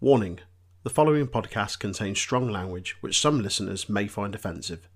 Warning the following podcast contains strong language which some listeners may find offensive.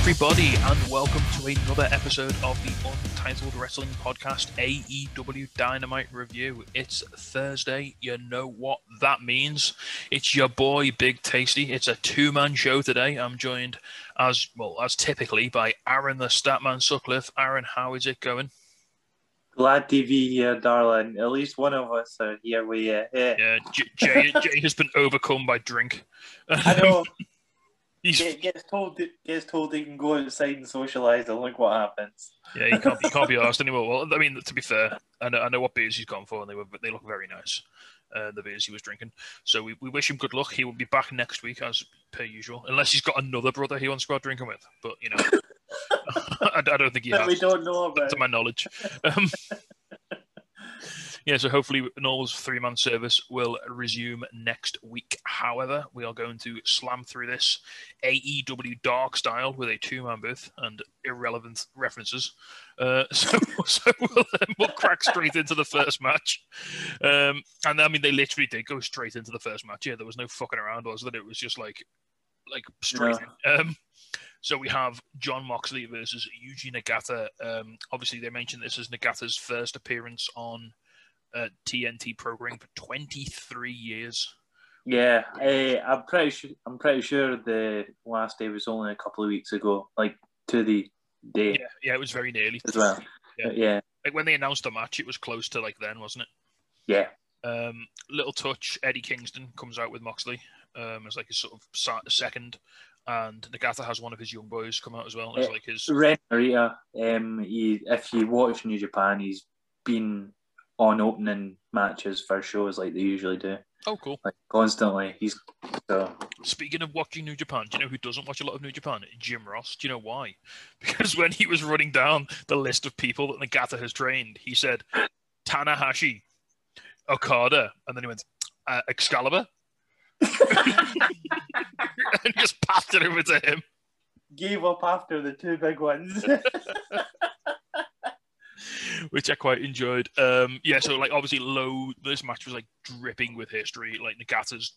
Everybody, and welcome to another episode of the Untitled Wrestling Podcast AEW Dynamite Review. It's Thursday. You know what that means. It's your boy, Big Tasty. It's a two man show today. I'm joined, as well as typically, by Aaron the Statman Sutcliffe. Aaron, how is it going? Glad to be here, darling. At least one of us are here We. Yeah. Yeah, Jay, Jay has been overcome by drink. I know. He's, Get, gets told gets told he can go outside and socialise, and look what happens. yeah, he can't, he can't be asked anymore. Well, I mean, to be fair, I know, I know what beers he's gone for, and they were they look very nice. Uh, the beers he was drinking. So we, we wish him good luck. He will be back next week as per usual, unless he's got another brother he wants to go out drinking with. But you know, I, I don't think he That has, we don't know about. to my knowledge. Um, yeah, so hopefully Noel's three man service will resume next week. However, we are going to slam through this AEW Dark style with a two man booth and irrelevant references. Uh, so so we'll, we'll crack straight into the first match. Um, and I mean, they literally did go straight into the first match. Yeah, there was no fucking around, was there? It was just like, like straight in. Um, so we have Jon Moxley versus Yuji Nagata. Um, obviously, they mentioned this as Nagata's first appearance on uh, TNT programming for 23 years. Yeah, eh, I'm pretty sure. I'm pretty sure the last day was only a couple of weeks ago, like to the day Yeah, yeah, it was very nearly. as well. Yeah. Yeah, Like when they announced the match, it was close to like then, wasn't it? yeah. Um, little touch. Eddie Kingston comes out with Moxley um, as like his sort of second, and Nagata has one of his young boys come out as well as Eh, like his. Ren Narita. Um, he, if you watch New Japan, he's been on opening matches for shows like they usually do, Oh, cool. like constantly. He's so Speaking of watching New Japan, do you know who doesn't watch a lot of New Japan? Jim Ross. Do you know why? Because when he was running down the list of people that Nagata has trained, he said Tanahashi, Okada, and then he went uh, Excalibur, and just passed it over to him. gave up after the two big ones. which I quite enjoyed. Um, yeah, so like obviously, low. This match was like dripping with history. Like Nagata's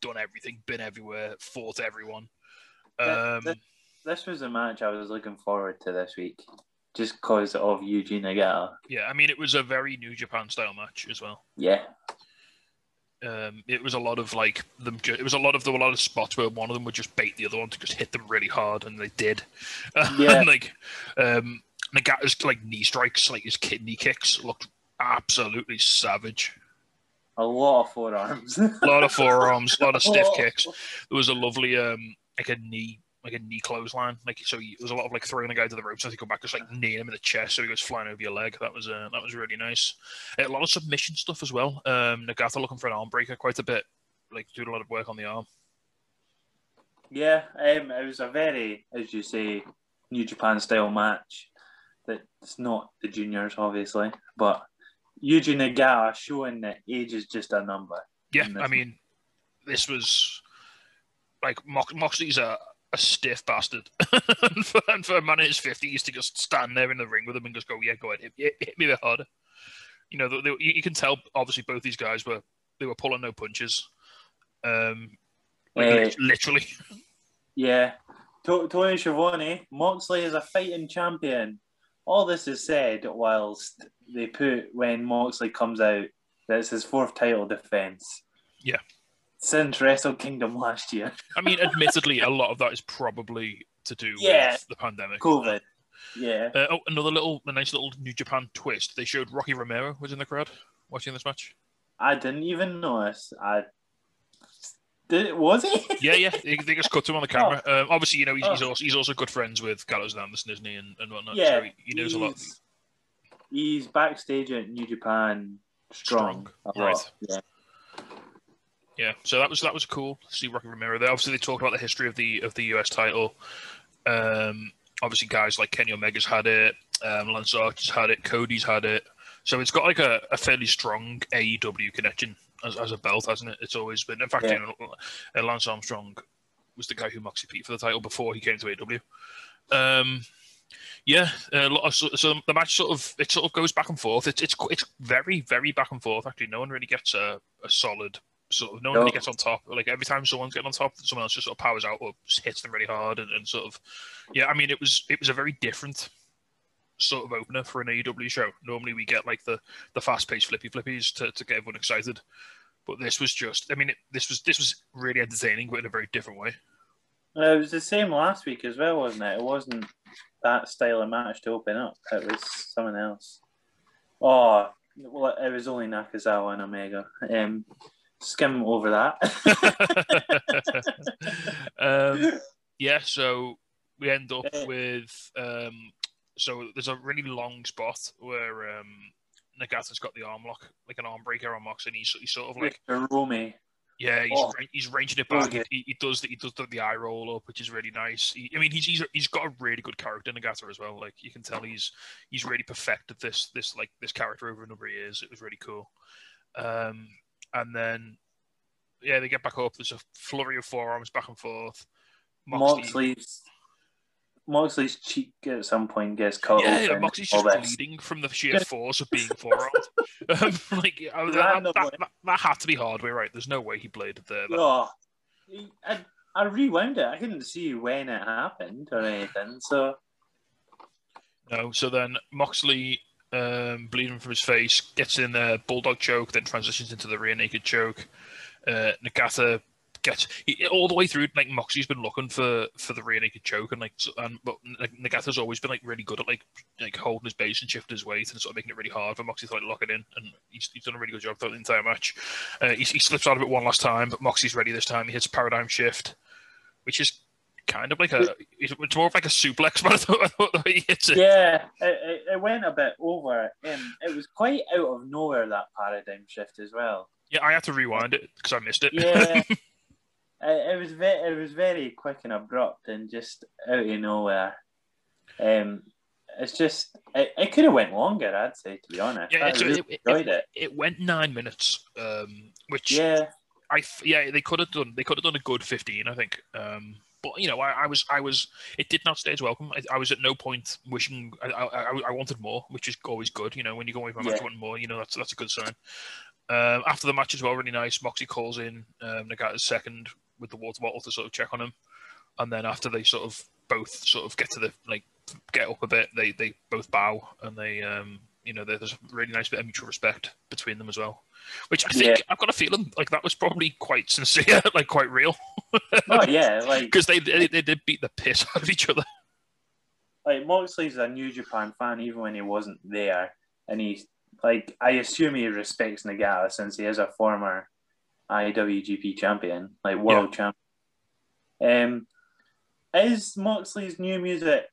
done everything, been everywhere, fought everyone. Um, Th- this was a match I was looking forward to this week, just because of Yuji Nagata. yeah, I mean, it was a very New Japan style match as well. Yeah, Um, it was a lot of like them. Ju- it was a lot of there were a lot of spots where one of them would just bait the other one to just hit them really hard, and they did. Yeah. and, like um, Nagata's like knee strikes, like his kidney kicks, looked absolutely savage. a lot of forearms. A lot of forearms, a lot of stiff kicks. There was a lovely um like a knee like a knee clothesline. Like so, he, there was a lot of like throwing the guy to the ropes as he go back, just like kneeing him in the chest, so he goes flying over your leg. That was uh, that was really nice. A lot of submission stuff as well. Um, Nagata looking for an arm breaker quite a bit, like doing a lot of work on the arm. yeah, um, it was a very, as you say, New Japan style match. That it's not the juniors, obviously, but Yuji Nagata showing that age is just a number. Yeah, I mean, this was like Mox- Moxley's a, a stiff bastard, and, for, and for a man in his fifties to just stand there in the ring with him and just go, "Yeah, go ahead, hit, hit, hit me a bit harder." You know, they, they- you you can tell obviously both these guys were they were pulling no punches, um, like, Uh, literally. Yeah. Tony Schiavone, Moxley is a fighting champion. All this is said whilst they put when Moxley comes out that it's his fourth title defense. Yeah. Since Wrestle Kingdom last year. I mean, admittedly, a lot of that is probably to do Yeah. with the pandemic. COVID. Yeah. Uh, oh, another little, a nice little New Japan twist. They showed Rocky Romero was in the crowd watching this match. I didn't even notice. I did was he? Yeah, yeah. They, they just cut to him on the camera. Um, obviously, you know, he's, he's, Oh. also, he's also good friends with Gallows and Anderson, isn't he, and, and whatnot. Yeah. so he, he knows a lot. he's- He's backstage at New Japan strong. Strong, right. Yeah. Yeah, so that was that was cool see Rocky Romero there. Obviously, they talk about the history of the of the US title. Um, obviously, guys like Kenny Omega's had it, um, Lance Archer's had it, Cody's had it. So it's got like a, a fairly strong AEW connection as, as a belt, hasn't it? It's always been. In fact, Yeah. you know, uh, Lance Armstrong was the guy who Moxie beat for the title before he came to AEW. Um, yeah, a lot of, so, so the match sort of it sort of goes back and forth. It's it's it's very very back and forth. Actually, no one really gets a, a solid sort of. No one No. really gets on top. Like every time someone's getting on top, someone else just sort of powers out or just hits them really hard and, and sort of. Yeah, I mean, it was it was a very different sort of opener for an AEW show. Normally, we get like the the fast paced flippy flippies to, to get everyone excited, but this was just. I mean, it, this was this was really entertaining, but in a very different way. Uh, It was the same last week as well, wasn't it? It wasn't that style of match to open up. It was someone else. Oh, well, it was only Nakazawa and Omega. Um, skim over that. um, yeah, so we end up with um, so there's a really long spot where um, Nagata's got the arm lock, like an arm breaker on Mox, and he's, he's sort of like Romy. yeah, he's Oh. he's ranging it back. He, he does the, he does the, the eye roll up, which is really nice. He, I mean, he's, he's he's got a really good character Nagata as well. Like you can tell he's he's really perfected this this like this character over a number of years. It was really cool. Um, and then yeah, they get back up. There's a flurry of forearms back and forth. Moxley, Moxley's Moxley's cheek at some point gets cut yeah, open. Moxley's just this. bleeding from the sheer force of being forearmed. um, like I that, that, that, that had to be hardware, right? There's no way he bladed there. Oh, I, I rewound it. I couldn't see when it happened or anything. So No. So then Moxley, um, bleeding from his face, gets in a bulldog choke, then transitions into the rear naked choke. Uh, Nagata gets he, all the way through. Like Moxley's been looking for for the rear naked choke, and like, and but like, Nagata's always been like really good at like like holding his base and shifting his weight and sort of making it really hard for Moxley to like lock it in. And he's, he's done a really good job throughout the entire match. Uh, he, he slips out of it one last time, but Moxley's ready this time. He hits a paradigm shift, which is kind of like a it's more of like a suplex, but I thought, I thought he hits it. yeah, it, it, it went a bit over. Um, it was quite out of nowhere that paradigm shift as well. Yeah, I had to rewind it because I missed it. Yeah, it, it was very, it was very quick and abrupt and just out of nowhere. Um, it's just it, it could have went longer. I'd say to be honest. Yeah, I it's- really it- it- enjoyed it. it went nine minutes, um, which Yeah, I yeah they could have done. They could have done a good fifteen, I think. Um, but you know, I, I was I was it did not stay as welcome. I, I was at no point wishing I, I, I- wanted more, which is always good. You know, when you go away from a match, you want more. You know, that's that's a good sign. Um, after the match as well, really nice. Moxie calls in um, Nagata's second with the water bottle to sort of check on him, and then after they sort of both sort of get to the like get up a bit, they they both bow and they um you know there's a really nice bit of mutual respect between them as well, which I think Yeah. I've got a feeling like that was probably quite sincere, like quite real, oh yeah, like because they, they they did beat the piss out of each other. like Moxley's a New Japan fan even when he wasn't there, and he like I assume he respects Nagata since he is a former IWGP champion, like world champion. Um, is Moxley's new music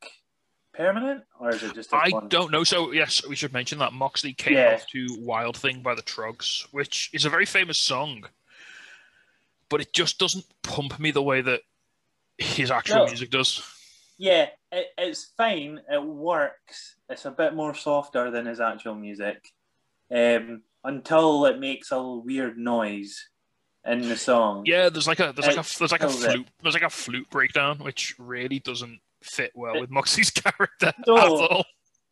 permanent or is it just? a I don't know. So yes, we should mention that Moxley came Yeah. off to "Wild Thing" by the Troggs, which is a very famous song, but it just doesn't pump me the way that his actual No. music does. Yeah, it, it's fine. It works. It's a bit more softer than his actual music, um, until it makes a weird noise in the song. Yeah, there's like a there's like a there's like a it. flute there's like a flute breakdown, which really doesn't fit well with Moxley's character No. at all.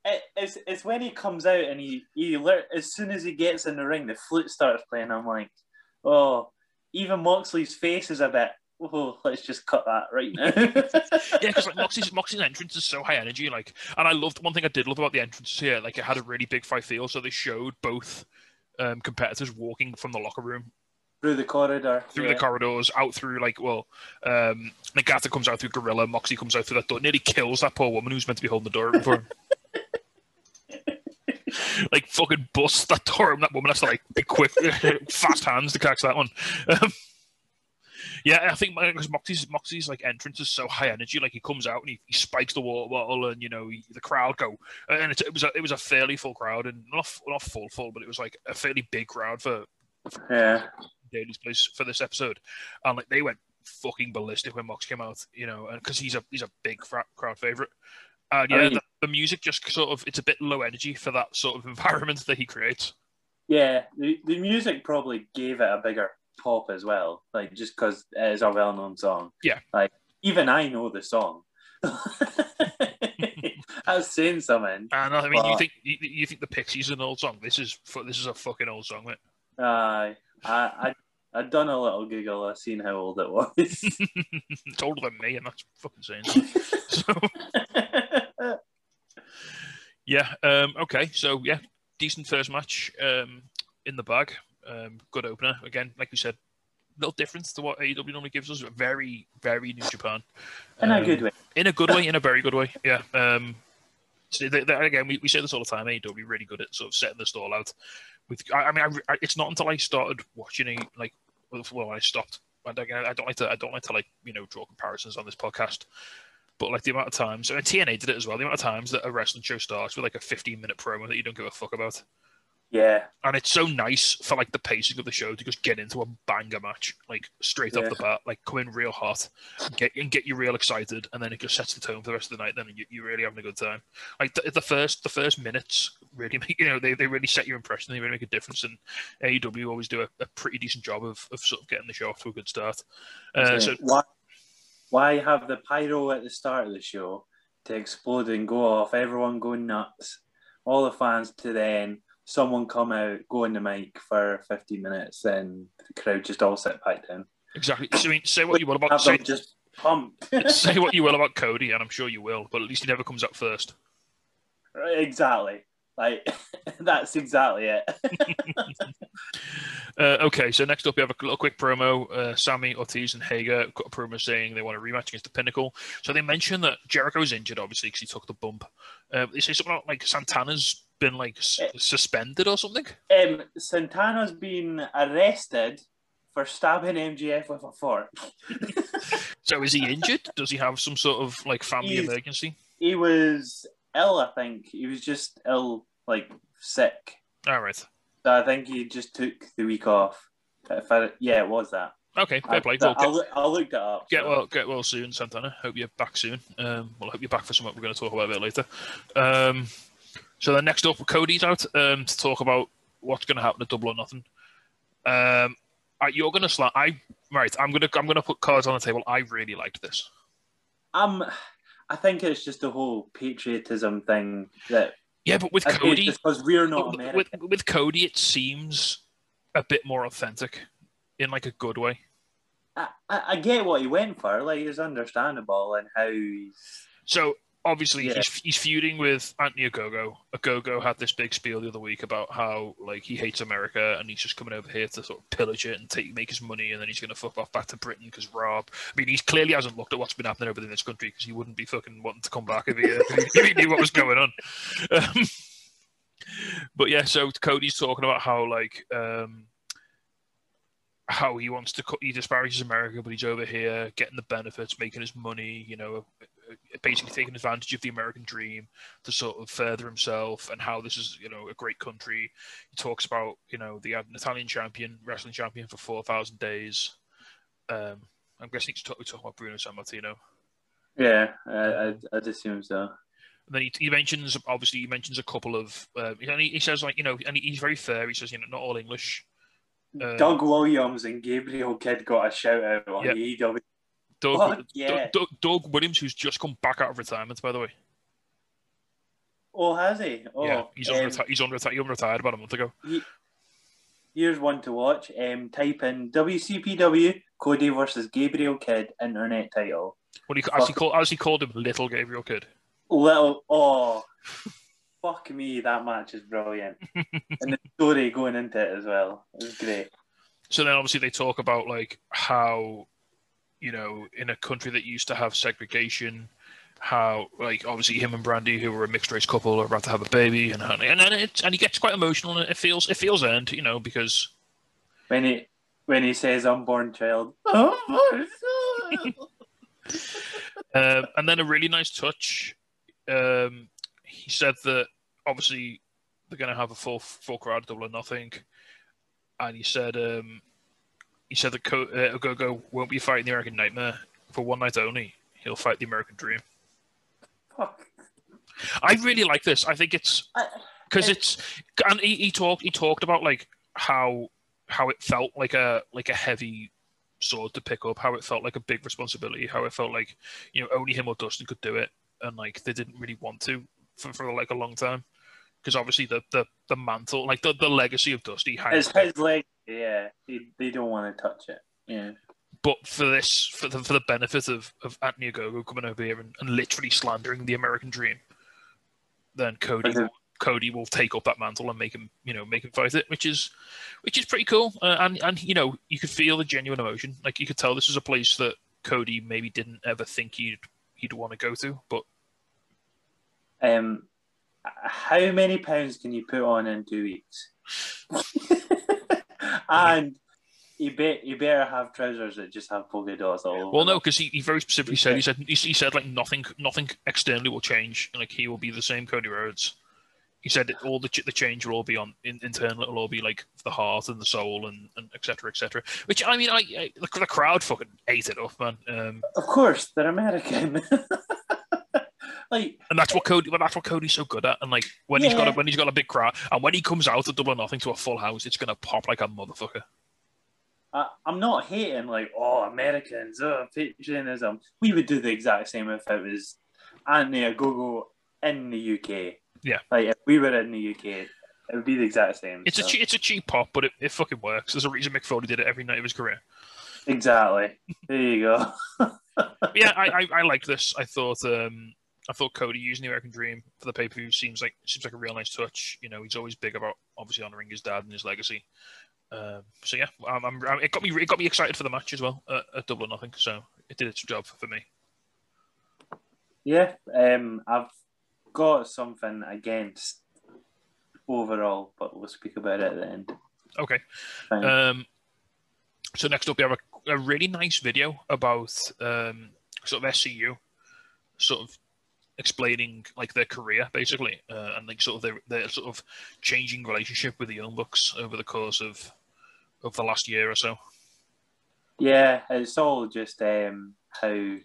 It, it's, it's when he comes out and he, he as soon as he gets in the ring, the flute starts playing. I'm like, oh, even Moxley's face is a bit. Oh, let's just cut that right now. Yeah, because like Moxley's Moxley's entrance is so high energy, like, and I loved one thing I did love about the entrance here, like it had a really big fight feel, so they showed both um, competitors walking from the locker room through the corridor. through yeah. the corridors, out through like well, um, Nagata comes out through Gorilla, Moxie comes out through that door, nearly kills that poor woman who's meant to be holding the door for him. like fucking bust that door. That woman has to like be quick, fast hands to catch that one. Um, yeah, I think because Moxley's Moxley's like entrance is so high energy. Like he comes out and he, he spikes the water bottle, and you know he, the crowd go, and it, it was a, it was a fairly full crowd, and not not full full, but it was like a fairly big crowd for Yeah. Daily's place for this episode, and like they went fucking ballistic when Mox came out, you know, and because he's a he's a big fra- crowd favorite, Uh, I yeah, mean- the, the music just sort of it's a bit low energy for that sort of environment that he creates. Yeah, the, the music probably gave it a bigger pop as well, like just because it is a well known song. Yeah. Like, even I know the song. That's saying something. And I mean, you think you, you think the Pixies are an old song? This is this is a fucking old song, mate. Aye. I, I, I'd done a little Google, I seen how old it was. it's older than me, and that's fucking saying. so yeah, um, okay, so yeah, decent first match um, in the bag. Um, good opener again, like we said, little difference to what AEW normally gives us. Very, very New Japan. In a Um, good way. in a good way, in a very good way. Yeah. Um, so they, they, again, we, we say this all the time. AEW really good at sort of setting the stall out. With, I, I mean, I, I- it's not until I started watching it, like, well, I stopped. I don't, I don't like to, I don't like to like, you know, draw comparisons on this podcast. But like the amount of times, and TNA did it as well. The amount of times that a wrestling show starts with like a 15 minute promo that you don't give a fuck about, Yeah. and it's so nice for like the pacing of the show to just get into a banger match, like straight off the bat, like come in real hot, and get and get you real excited, and then it just sets the tone for the rest of the night. Then you, you're really having a good time. Like the, the first the first minutes really make you know they, they really set your impression. They really make a difference, and AEW always do a, a pretty decent job of, of sort of getting the show off to a good start. Uh, so why, why have the pyro at the start of the show to explode and go off, everyone going nuts, all the fans to then someone come out, go on the mic for 50 minutes, and the crowd just all sit back down. exactly. So, I mean, say what you will about say, just pumped. say what you will about Cody, and I'm sure you will, but at least he never comes up first. Right, exactly. Like, that's exactly it. Uh, okay, so next up we have a little quick promo. Uh, Sammy, Ortiz, and Hager got a promo saying they want a rematch against the Pinnacle. So they mentioned that Jericho's injured, obviously, because he took the bump. Uh, they say something about, like Santana's been like s- Eh. suspended or something. um, Santana's been arrested for stabbing MGF with a fork. So is he injured? Does he have some sort of like family He's- emergency? he was ill, I think. He was just ill, like sick. All right. So I think he just took the week off. If I, yeah, it was that. Okay, fair play. I, Well, I'll, get, look- I'll look that up. get so. well, get well soon, Santana. Hope you're back soon. Um, well, I hope you're back for something we're going to talk about a bit later. Um, so then next up, Cody's out um, to talk about what's going to happen to Double or Nothing. Um, you're going to slam. I right. I'm going to I'm going to put cards on the table. I really liked this. Um, I think it's just the whole patriotism thing that Yeah, but with Cody, because we're not with, with Cody, it seems a bit more authentic in like a good way. I, I, I get what he went for. Like it's understandable and how he's So obviously Yeah. he's, he's feuding with Anthony Ogogo. Ogogo had this big spiel the other week about how like he hates America and he's just coming over here to sort of pillage it and take make his money and then he's going to fuck off back to Britain because Rob. I mean, he clearly hasn't looked at what's been happening over in this country because he wouldn't be fucking wanting to come back if he, if he knew what was going on. Um, but yeah, so Cody's talking about how like um, how he wants to co- he disparages America, but he's over here getting the benefits, making his money, you know, basically taking advantage of the American dream to sort of further himself and how this is, you know, a great country. He talks about, you know, the Italian champion, wrestling champion for 4,000 days. Um, I'm guessing he's talk- talking about Bruno Sammartino. yeah. I, I, I'd assume so. And then he, he mentions, obviously, he mentions a couple of, um, and he, he says, like, you know, and he's very fair. He says, you know, not all English. Doug Williams and Gabriel Kidd got a shout out on Yeah. AEW. Doug, Fuck yeah. Doug, Doug, Williams, who's just come back out of retirement, by the way. Oh, has he? Oh, yeah, he's on, um, reti- he's on reti- he retired about a month ago. Here's one to watch. Um, type in WCPW Cody versus Gabriel Kidd internet title. What he, as he Fuck. called, as he called him, Little Gabriel Kidd. Little oh, fuck me, that match is brilliant, and the story going into it as well. It was great. So then, obviously, they talk about like how, you know, in a country that used to have segregation, how like obviously him and Brandi, who were a mixed race couple, are about to have a baby, and and then it, and he gets quite emotional, and it feels it feels earned, you know, because When he when he says unborn child. Unborn child. Um, and then a really nice touch. Um, he said that obviously they're going to have a full full crowd, double or nothing. And he said um, he said that Co- uh, Ogogo won't be fighting the American Nightmare for one night only. He'll fight the American Dream. Fuck. I really like this. I think it's because It- it's and he, he talked he talked about like how how it felt like a like a heavy sword to pick up, how it felt like a big responsibility, how it felt like you know only him or Dustin could do it, and like they didn't really want to for, for like a long time because obviously the, the the mantle like the, the legacy of Dusty hangs. his leg. Yeah, they, they don't want to touch it. Yeah. But for this, for the, for the benefit of, of Anthony Ogogo coming over here and, and literally slandering the American dream, then Cody Okay. Cody will take up that mantle and make him, you know, make him fight it, which is which is pretty cool. Uh, and and you know, you could feel the genuine emotion. Like you could tell this is a place that Cody maybe didn't ever think he'd he'd want to go to, but Um, how many pounds can you put on in two weeks? And you bet you better have trousers that just have polka dots all over. well, no, because he, he very specifically said he said he, he said like nothing nothing externally will change. Like he will be the same Cody Rhodes. He said that all the ch- the change will all be on in, internal. It'll all be like the heart and the soul and, and etc. cetera, et cetera. Which I mean, I, I the, the crowd fucking ate it up, man. Um, Of course, they're American. like and that's what Cody. Well, that's what Cody's so good at. And like when he's got a, when he's got a big crowd, and when he comes out of double nothing to a full house, it's gonna pop like a motherfucker. I, I'm not hating like oh Americans, oh patriotism. We would do the exact same if it was Anthony Ogogo in the UK. Yeah. Like if we were in the UK, it would be the exact same. It's a so- che- it's a cheap pop, but it, it fucking works. There's a reason Mick Foley did it every night of his career. Exactly. There you go. Yeah, I, I, I liked this. I thought um, I thought Cody using the American Dream for the pay per view seems like seems like a real nice touch. You know, he's always big about obviously honoring his dad and his legacy. Um, so yeah, I'm, I'm, it got me it got me excited for the match as well at, at Double or Nothing. So it did its job for me. Yeah, um, I've got something against overall, but we'll speak about it at the end. Okay. Fine. Um, so next up, we have a, a really nice video about um, sort of SCU, sort of explaining like their career basically, uh, and like sort of their, their sort of changing relationship with the Young Bucks over the course of of the last year or so. yeah, it's all just um, how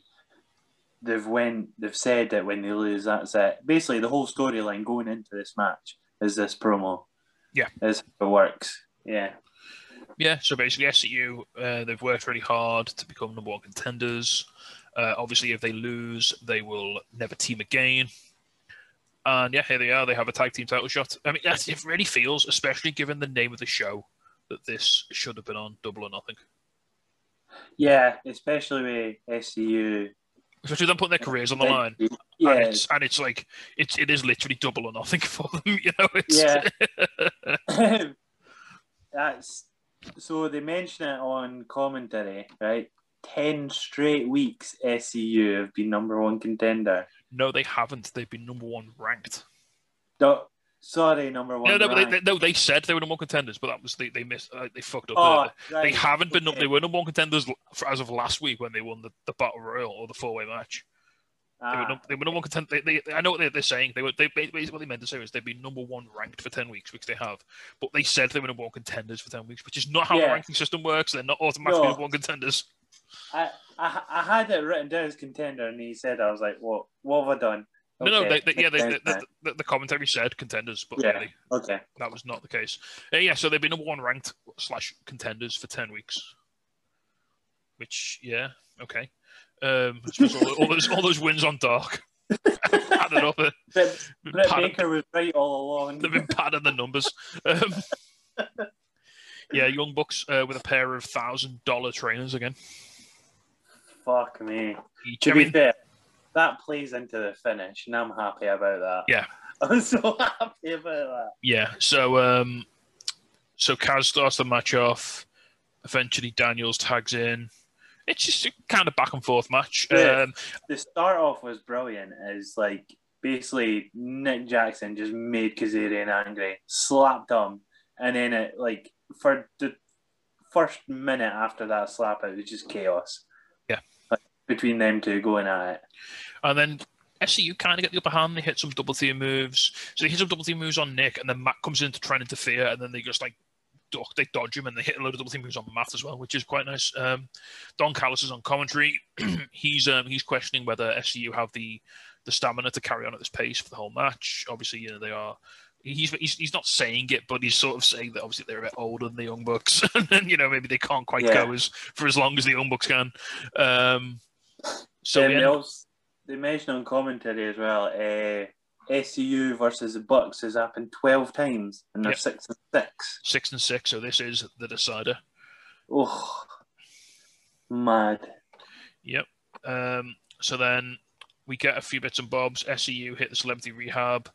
they've went. They've said that when they lose, that's it. Basically, the whole storyline going into this match is this promo. Yeah. is how it works. Yeah, Yeah, so basically SCU, uh, they've worked really hard to become number one contenders. Uh, obviously, if they lose, they will never team again. And yeah, here they are. They have a tag team title shot. I mean, that's- it really feels, especially given the name of the show, that this should have been on Double or Nothing. yeah, especially with SCU. Especially them putting their careers on the line. And Yeah, it's, and it's like it's it is literally double or nothing for them. You know, it's Yeah. That's so they mention it on commentary, right? Ten straight weeks SCU have been number one contender. no, they haven't. They've been number one ranked. No, sorry, number one. No, no, but they, they, no, they said they were number one contenders, but that was they they missed. Uh, they fucked up. oh, there. right. They haven't been. okay. They were number one contenders for, as of last week when they won the, the battle royal or the four way match. They were, Ah, num- they were number one contender. They, they, I know what they're, they're saying. They were. They basically what they meant to say is they've been number one ranked for ten weeks, which they have. But they said they were number one contenders for ten weeks, which is not how the ranking system works. They're not automatically No. number one contenders. I, I I had it written down as contender, and he said, "I was like, what? What have I done?" No, no, they, they, yeah, they, okay, the, the, the commentary said contenders, but Yeah. really okay. that was not the case. Uh, yeah, so they've been number one ranked slash contenders for ten weeks. Which, yeah, okay. Um, all, all those all those wins on dark added up. uh, Britt, been Britt padded- Baker was right all along. They've been padding the numbers. Um, yeah, Young Bucks uh, with a pair of thousand dollar trainers again. Fuck me. To I be mean, fair, that plays into the finish, and I'm happy about that. Yeah. I'm so happy about that. yeah. So, um, so Kaz starts the match off. Eventually, Daniels tags in. It's just a kind of back and forth match. Yeah. Um, The start off was brilliant. Is like basically Nick Jackson just made Kazarian angry, slapped him, and then it like for the first minute after that slap, it was just chaos. Between them two going at it. And then SCU kind of get the upper hand. They hit some double team moves. So they hit some double team moves on Nick, and then Matt comes in to try and interfere, and then they just like duck, they dodge him, and they hit a load of double team moves on Matt as well, which is quite nice. Um, Don Callis is on commentary. he's um, he's questioning whether SCU have the the stamina to carry on at this pace for the whole match. Obviously, you know they are. He's, he's he's not saying it, but he's sort of saying that obviously they're a bit older than the Young Bucks, and you know maybe they can't quite Yeah. go as for as long as the Young Bucks can. Um, so Um, they, also, they mentioned on commentary as well. Uh, SCU versus the Bucks has happened twelve times, and they're Yep. six and six. six and six, so this is the decider. Oh, mad. Yep. Um, so then we get a few bits and bobs. SCU hit the celebrity rehab.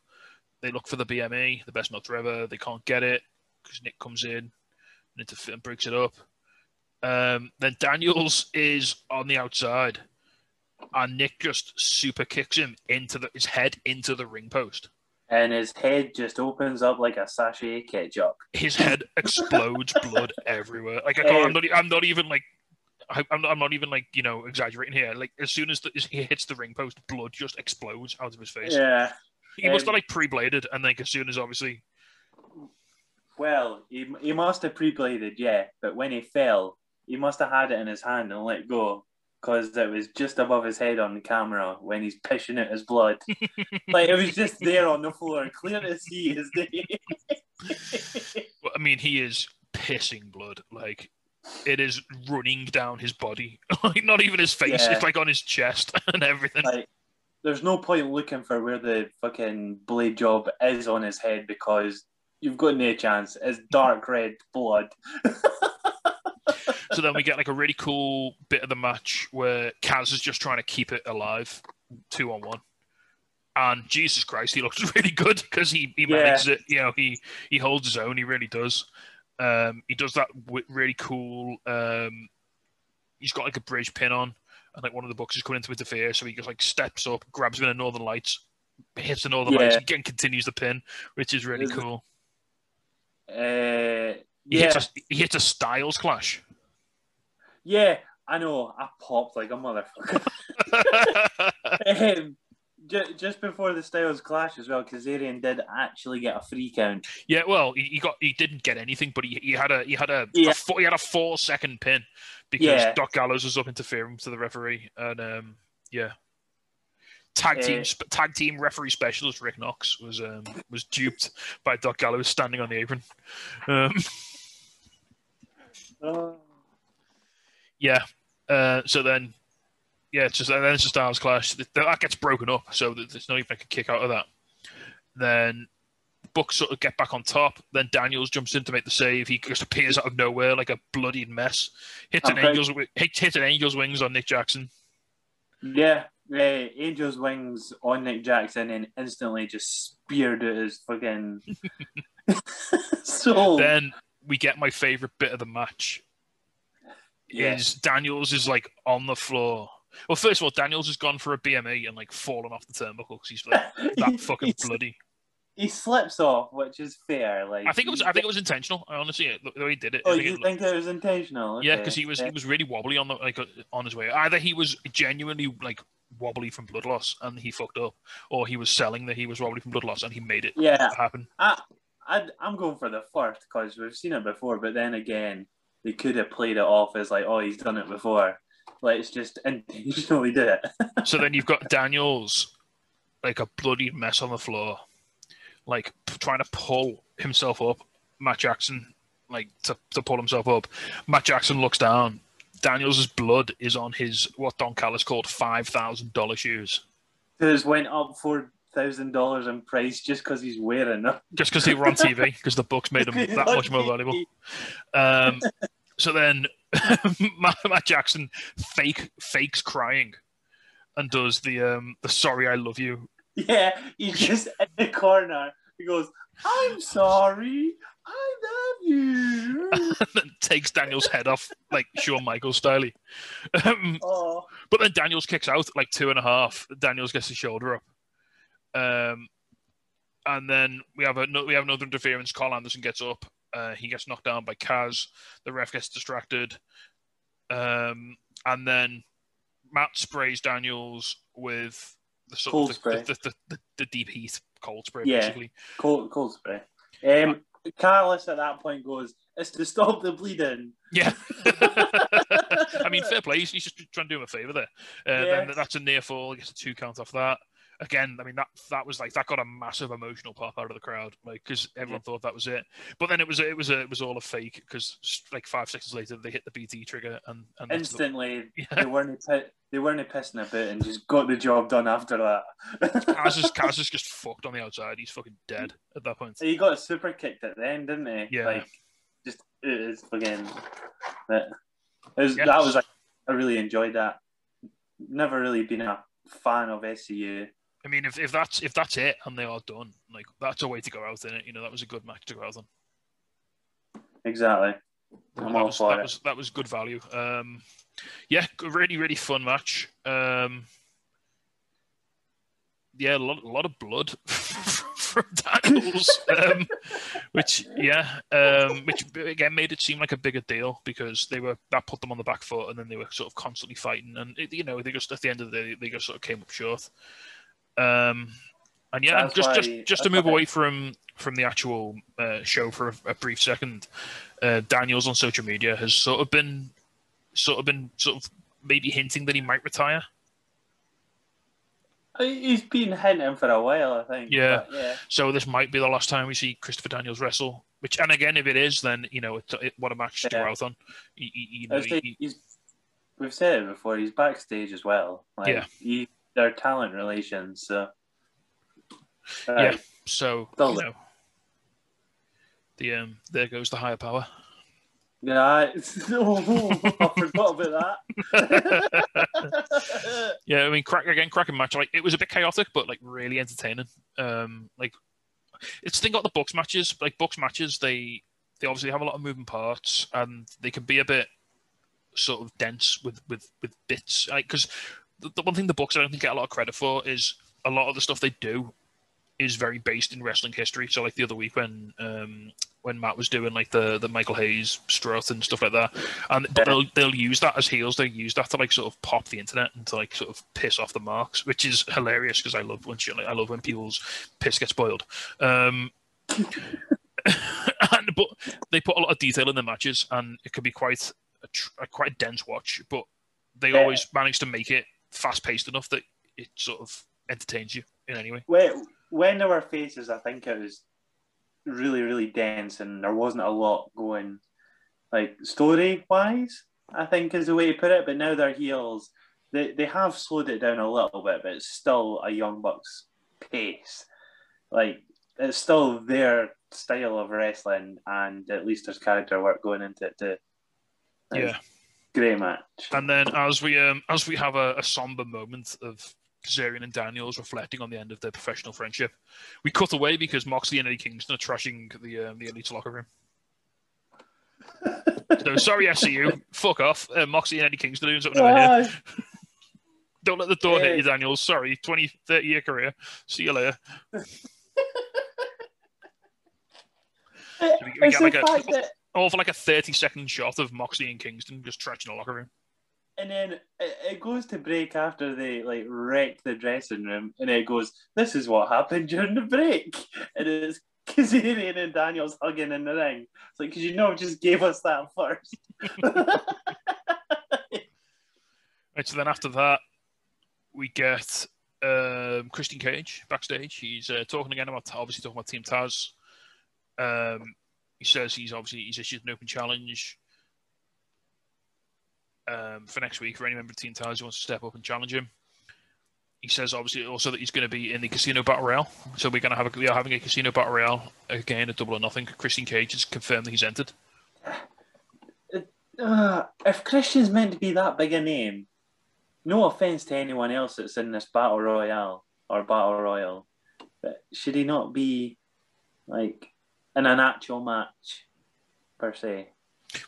They look for the BME, the best month ever. They can't get it because Nick comes in and, interf- and breaks it up. Um, then Daniels is on the outside, and Nick just super kicks him into the his head into the ring post. And his head just opens up like a sachet ketchup. His head explodes, blood everywhere. Like I I'm not. I'm not even like. I- I'm not, I'm not even like you know exaggerating here. Like as soon as, the, as he hits the ring post, blood just explodes out of his face. Yeah. He must have Um, like pre-bladed, and then as soon as obviously, Well, he, he must have pre-bladed, yeah. But when he fell, he must have had it in his hand and let go because it was just above his head on the camera when he's pissing out his blood. like it was just there on the floor, clear to see his name. well, I mean, he is pissing blood. Like it is running down his body. like not even his face. Yeah. It's like on his chest and everything. like, there's no point looking for where the fucking blade job is on his head because you've got no chance. It's dark red blood. So then we get like a really cool bit of the match where Kaz is just trying to keep it alive, two on one. And Jesus Christ, he looks really good because he, he Yeah. manages it. You know, he he holds his own. He really does. Um, he does that w- really cool. Um, he's got like a bridge pin on, and like one of the boxes coming into interfere. So he just like steps up, grabs him in a Northern Lights, hits the Northern Yeah. Lights, again continues the pin, which is really cool. Uh, He, yeah, hits a, he hits a Styles clash. Yeah, I know. I popped like a motherfucker. um, ju- just before the Styles clash as well, Kazarian did actually get a free count. Yeah, well, he, he got he didn't get anything, but he, he had a he had a, Yeah. a four, he had a four second pin because Yeah. Doc Gallows was up interfering to the referee, and um, yeah, tag team Uh, sp- tag team referee specialist Rick Knox was um, was duped by Doc Gallows standing on the apron. Um, Oh. Yeah, uh, so then yeah, it's just then it's a Styles clash that, gets broken up, so that there's not even a kick out of that. Then Bucks sort of get back on top. Then Daniels jumps in to make the save. He just appears out of nowhere like a bloodied mess. Hits an Okay. angel's hits, hits an angel's wings on Nick Jackson. Yeah, uh, Angel's wings on Nick Jackson and instantly just speared at his fucking soul. Then we get my favorite bit of the match. Yeah. Is Daniels is like on the floor. Well, first of all, Daniels has gone for a BME and like fallen off the turnbuckle because he's like that fucking he, bloody. he slips off, which is fair. Like I think it was. I think it was intentional. I honestly, the way he did it. Oh, you it- think it was intentional? Yeah, because he was he was really wobbly on the like uh, on his way. Either he was genuinely like wobbly from blood loss and he fucked up, or he was selling that he was wobbly from blood loss and he made it Yeah, happen. I, I, I'm going for the first because we've seen it before, but then again, they could have played it off as like, oh, he's done it before. Let's just intentionally do it. so then you've got Daniels, like a bloody mess on the floor, like trying to pull himself up. Matt Jackson, like to, to pull himself up. Matt Jackson looks down. Daniels' blood is on his what Don Callis called five thousand dollar shoes. Who's went up four thousand dollars in price just because he's wearing them. Just because they were on TV, because the Bucks made them that much more valuable. Um, so then Matt, Jackson fake fakes crying and does the um the sorry I love you. Yeah, he's just in the corner. He goes, "I'm sorry, I love you." and takes Daniel's head off like Shawn Michaels style. Um, oh, but then Daniels kicks out like two and a half. Daniels gets his shoulder up. Um, and then we have a we have another interference. Carl Anderson gets up. Uh, he gets knocked down by Kaz. The ref gets distracted. Um, and then Matt sprays Daniels with the sort Cold of the, spray. The, the, the, the deep heat cold spray, Yeah. basically. cold, cold spray. Um, Callis at that point goes, "It's to stop the bleeding." Yeah. I mean, fair play. He's, he's just trying to do him a favour there. Uh, Yeah. Then that's a near fall. He gets a two count off that. Again, I mean that that was like that got a massive emotional pop out of the crowd, like because everyone thought that was it. But then it was it was a, it was all a fake because like five seconds later they hit the BT trigger and, and the- Instantly, Yeah. they weren't pi- they weren't pissing a bit and just got the job done after that. Kaz is, Kaz is just fucked on the outside. He's fucking dead at that point. he got a super kicked at the end, didn't he? Yeah. Like, just again. It was, Yes. that was like, I really enjoyed that. Never really been a fan of SCU. I mean, if, if that's if that's it and they are done, like that's a way to go out in it. You know, that was a good match to go out on. Exactly. I'm that was, that was that was good value. Um, yeah, really really fun match. Um, yeah, a lot, a lot of blood from Daniels, um, which yeah, um, which again made it seem like a bigger deal because they were that put them on the back foot, and then they were sort of constantly fighting, and it, you know they just at the end of the day they just sort of came up short. Um, and yeah, That's just just why- just to move away from from the actual uh, show for a, a brief second, uh, Daniels on social media has sort of been sort of been sort of maybe hinting that he might retire. He's been hinting for a while, I think. Yeah. yeah. So this might be the last time we see Christopher Daniels wrestle. Which, and again, if it is, then you know, it, it, what a match to go out on. You, know, he- he's, we've said it before. He's backstage as well. Like, Yeah. he, they're talent relations. So, Uh, Yeah. so you know, the um, there goes the higher power. Yeah, I, oh, I forgot about that. Yeah, I mean, crack again, cracking match. Like it was a bit chaotic, but like really entertaining. Um, like it's the thing about the box matches. Like box matches, they they obviously have a lot of moving parts, and they can be a bit sort of dense with with with bits. Like because the, one thing the Bucks I don't think get a lot of credit for is a lot of the stuff they do is very based in wrestling history. So like the other week when um when Matt was doing like the the Michael Hayes strut and stuff like that, and but they'll they'll use that as heels. They use that to like sort of pop the internet and to like sort of piss off the marks, which is hilarious because I love when shit like, I love when people's piss gets boiled. Um, and but they put a lot of detail in the matches, and it can be quite a, tr- a quite a dense watch. But they always manage to make it fast paced enough that it sort of entertains you in any way. when, when there were faces, I think it was really, really dense, and there wasn't a lot going, like story wise. I think is the way to put it. But now they're heels. They they have slowed it down a little bit, but it's still a Young Bucks pace. Like it's still their style of wrestling, and at least there's character work going into it too. Like, Yeah. Great match. And then as we um as we have a, a somber moment of Kazarian and Daniels reflecting on the end of their professional friendship, we cut away because Moxley and Eddie Kingston are trashing the um, the Elite's locker room. so sorry, SCU, fuck off. Uh, Moxley and Eddie Kingston are doing something over here. Don't let the door hit you, Daniels. Sorry, 20, 30 year career. See you later. we- we it's get like the a- that All for like a 30 second shot of Moxley and Kingston just trashing the locker room. And then it, it goes to break after they like wreck the dressing room, and it goes, "This is what happened during the break," and it's Kazarian and Daniels hugging in the ring. It's like, because you know, just gave us that first. Right, so then after that, we get um, Christian Cage backstage. He's uh, talking again about obviously talking about Team Taz. Um, he says he's obviously he's issued an open challenge um, for next week for any member of Team Taz who wants to step up and challenge him. He says obviously also that he's going to be in the Casino Battle Royale. So we're going to have a, we are having a Casino Battle Royale again, a double or nothing. Christian Cage has confirmed that he's entered. uh, if Christian's meant to be that big a name, no offense to anyone else that's in this battle royale or battle royal, but should he not be like in an actual match per se?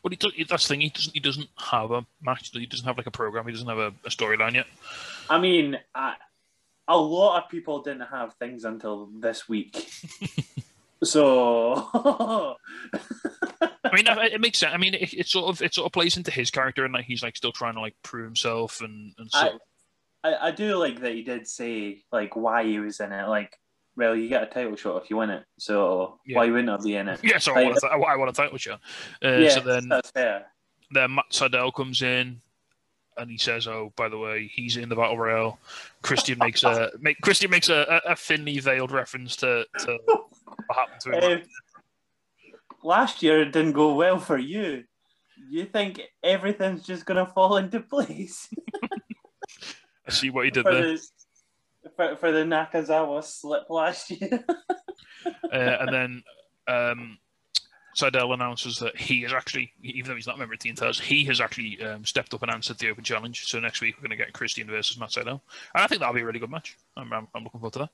Well, he does, that's the thing. He doesn't. He doesn't have a match. He doesn't have like a program. He doesn't have a, a storyline yet. I mean, I, a lot of people didn't have things until this week. so, I mean, it it makes sense. I mean, it, it sort of it sort of plays into his character, and like he's like still trying to like prove himself, and and sort of, I, I do like that he did say like why he was in it. Like, well, you get a title shot if you win it, so Yeah. why wouldn't I be in it? yeah. So I Like- want a, I want a title shot. Uh, yeah, so then that's fair. then Matt Sydal comes in, and he says, "Oh, by the way, he's in the battle royale." Christian makes a make, Christian makes a, a, thinly veiled reference to, to what happened to him. Um, last year it didn't go well for you. You think everything's just gonna fall into place I see what he did for there, the for, for the Nakazawa slip last year? uh, and then um, Sydal announces that he is actually, even though he's not a member of Team Taz, he has actually um, stepped up and answered the Open Challenge. So next week we're going to get Christian versus Matt Sydal, and I think that'll be a really good match. I'm, I'm, I'm looking forward to that.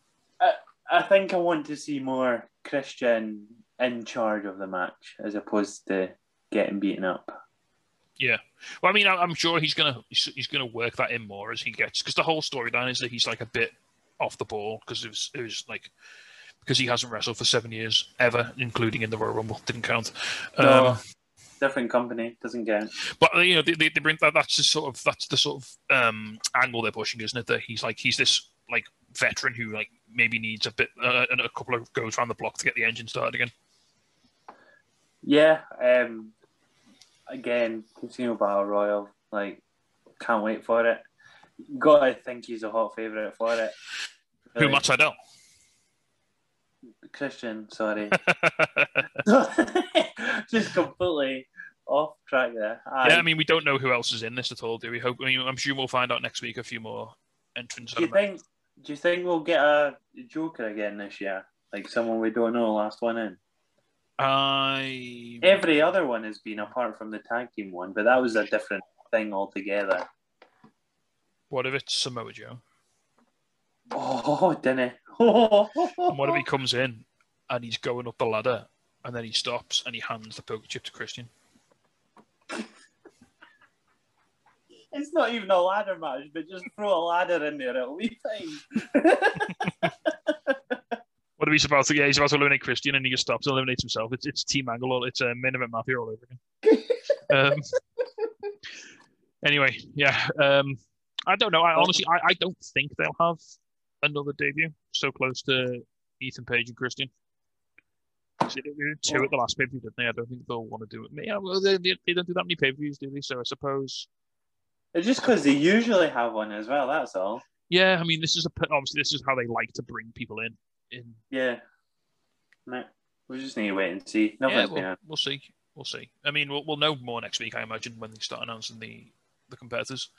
I think I want to see more Christian in charge of the match as opposed to getting beaten up. Yeah. Well, I mean, I'm sure he's gonna he's, gonna work that in more as he gets because the whole storyline is that he's like a bit off the ball because it was it was like because he hasn't wrestled for seven years ever, including in the Royal Rumble. Didn't count. Um, No. Different company doesn't count. But you know, they, they, they bring that. That's the sort of that's the sort of um, angle they're pushing, isn't it? That he's like he's this like veteran who like maybe needs a bit uh, a couple of goes around the block to get the engine started again. Yeah. Um. Again, Casino Battle Royal. Like, can't wait for it. Gotta think he's a hot favorite for it. Who Matt Sydal? Christian, sorry. Just completely off track there. Aye. yeah, I mean, we don't know who else is in this at all, do we? Hope. I mean, I'm sure we'll find out next week a few more entrants. do you think? Do you think we'll get a Joker again this year? Like someone we don't know, last one in. I Every other one has been apart from the tag team one, but that was a different thing altogether. what if it's Samoa Joe? Oh, didn't it? And what if he comes in and he's going up the ladder and then he stops and he hands the poker chip to Christian? It's not even a ladder match, but just throw a ladder in there, it'll be fine. What if he's about to? Yeah, he's about to eliminate Christian, and he just stops and eliminates himself. It's it's Team Angle. all- It's a main event mafia all over again. um, anyway, yeah. Um, I don't know. I honestly, I, I don't think they'll have another debut so close to Ethan Page and Christian. They did two at the last pay per view, didn't they? I don't think they'll want to do it. Yeah, well, they, they, they don't do that many pay per views, do they? So I suppose. It's just because they usually have one as well, that's all. Yeah, I mean, this is a obviously this is how they like to bring people in. In Yeah. No, we just need to wait and see. yeah, we'll, we'll see. We'll see. I mean, we'll, we'll know more next week, I imagine, when they start announcing the the competitors.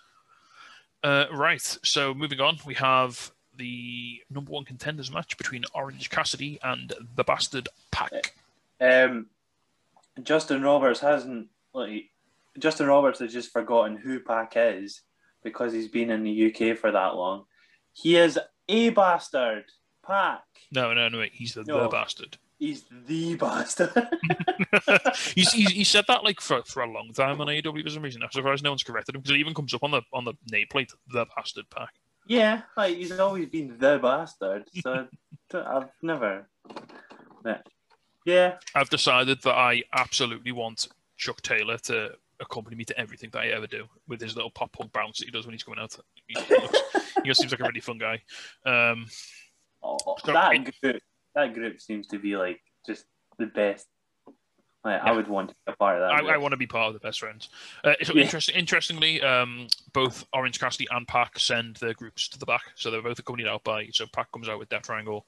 Uh, right. So moving on, we have the number one contenders match between Orange Cassidy and the Bastard Pac. Um, Justin Roberts hasn't like Justin Roberts has just forgotten who Pac is because he's been in the UK for that long. He is a bastard. Pac. No, no, no. He's the, the bastard. He's the bastard. he's, he's he said that like for, for a long time on AEW for some reason. I'm surprised no one's corrected him because it even comes up on the on the nameplate, the Bastard Pac. yeah, like he's always been the bastard. So I've never. Yeah. Yeah. I've decided that I absolutely want Chuck Taylor to accompany me to everything that I ever do with his little pop punk bounce that he does when he's coming out. He, he looks, he just seems like a really fun guy. Um, Oh, So that it- group, that group seems to be like just the best. Like, Yeah. I would want to be a part of that. I, I want to be part of the best friends. Uh, so Yeah. interest, interestingly, um, both Orange Cassidy and Pac send their groups to the back, so they're both accompanied out by. So Pac comes out with Death Triangle,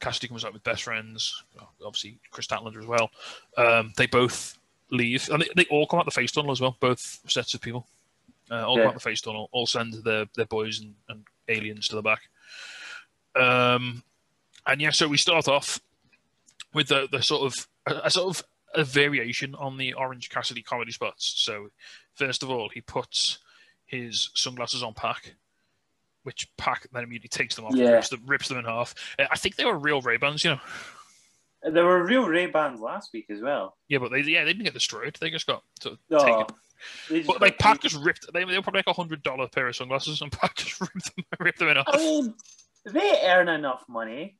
Cassidy comes out with Best Friends, obviously Kris Statlander as well. Um, they both leave, and they, they all come out the face tunnel as well. Both sets of people uh, all Yeah. come out the face tunnel, all send their their boys and, and aliens to the back. Um, and yeah, so we start off with the, the sort of a, a sort of a variation on the Orange Cassidy comedy spots. So, first of all, he puts his sunglasses on Pac, which Pac then immediately takes them off, Yeah. and rips, them, rips them in half. Uh, I think they were real Ray Bans, you know. There were real Ray Bans last week as well. Yeah, but they yeah they didn't get destroyed. They just got sort of Oh, taken. But like Pac just ripped. They, they were probably like a hundred dollar pair of sunglasses, and Pac just ripped them, ripped them in half. I mean, they earn enough money.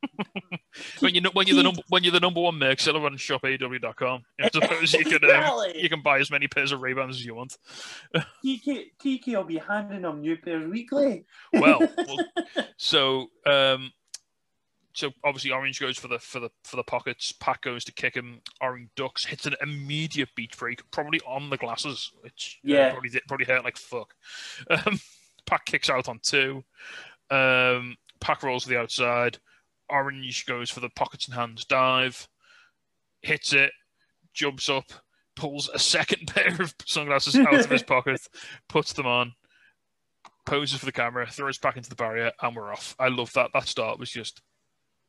when you know when you're the number when you're the number one merc seller on shopaew.com, I suppose you can um, you can buy as many pairs of Ray Bans as you want. TK, TK will be handing them new pairs weekly. Well, well so um, so obviously Orange goes for the for the for the pockets. Pac goes to kick him. Orange ducks, hits an immediate beach break, probably on the glasses, which uh, Yeah. probably probably hurt like fuck. Um, kicks out on two. Um, Pac rolls to the outside. Orange goes for the pockets and hands dive, hits it, jumps up, pulls a second pair of sunglasses out of his pocket, puts them on, poses for the camera, throws back into the barrier, and we're off. I love that. That start was just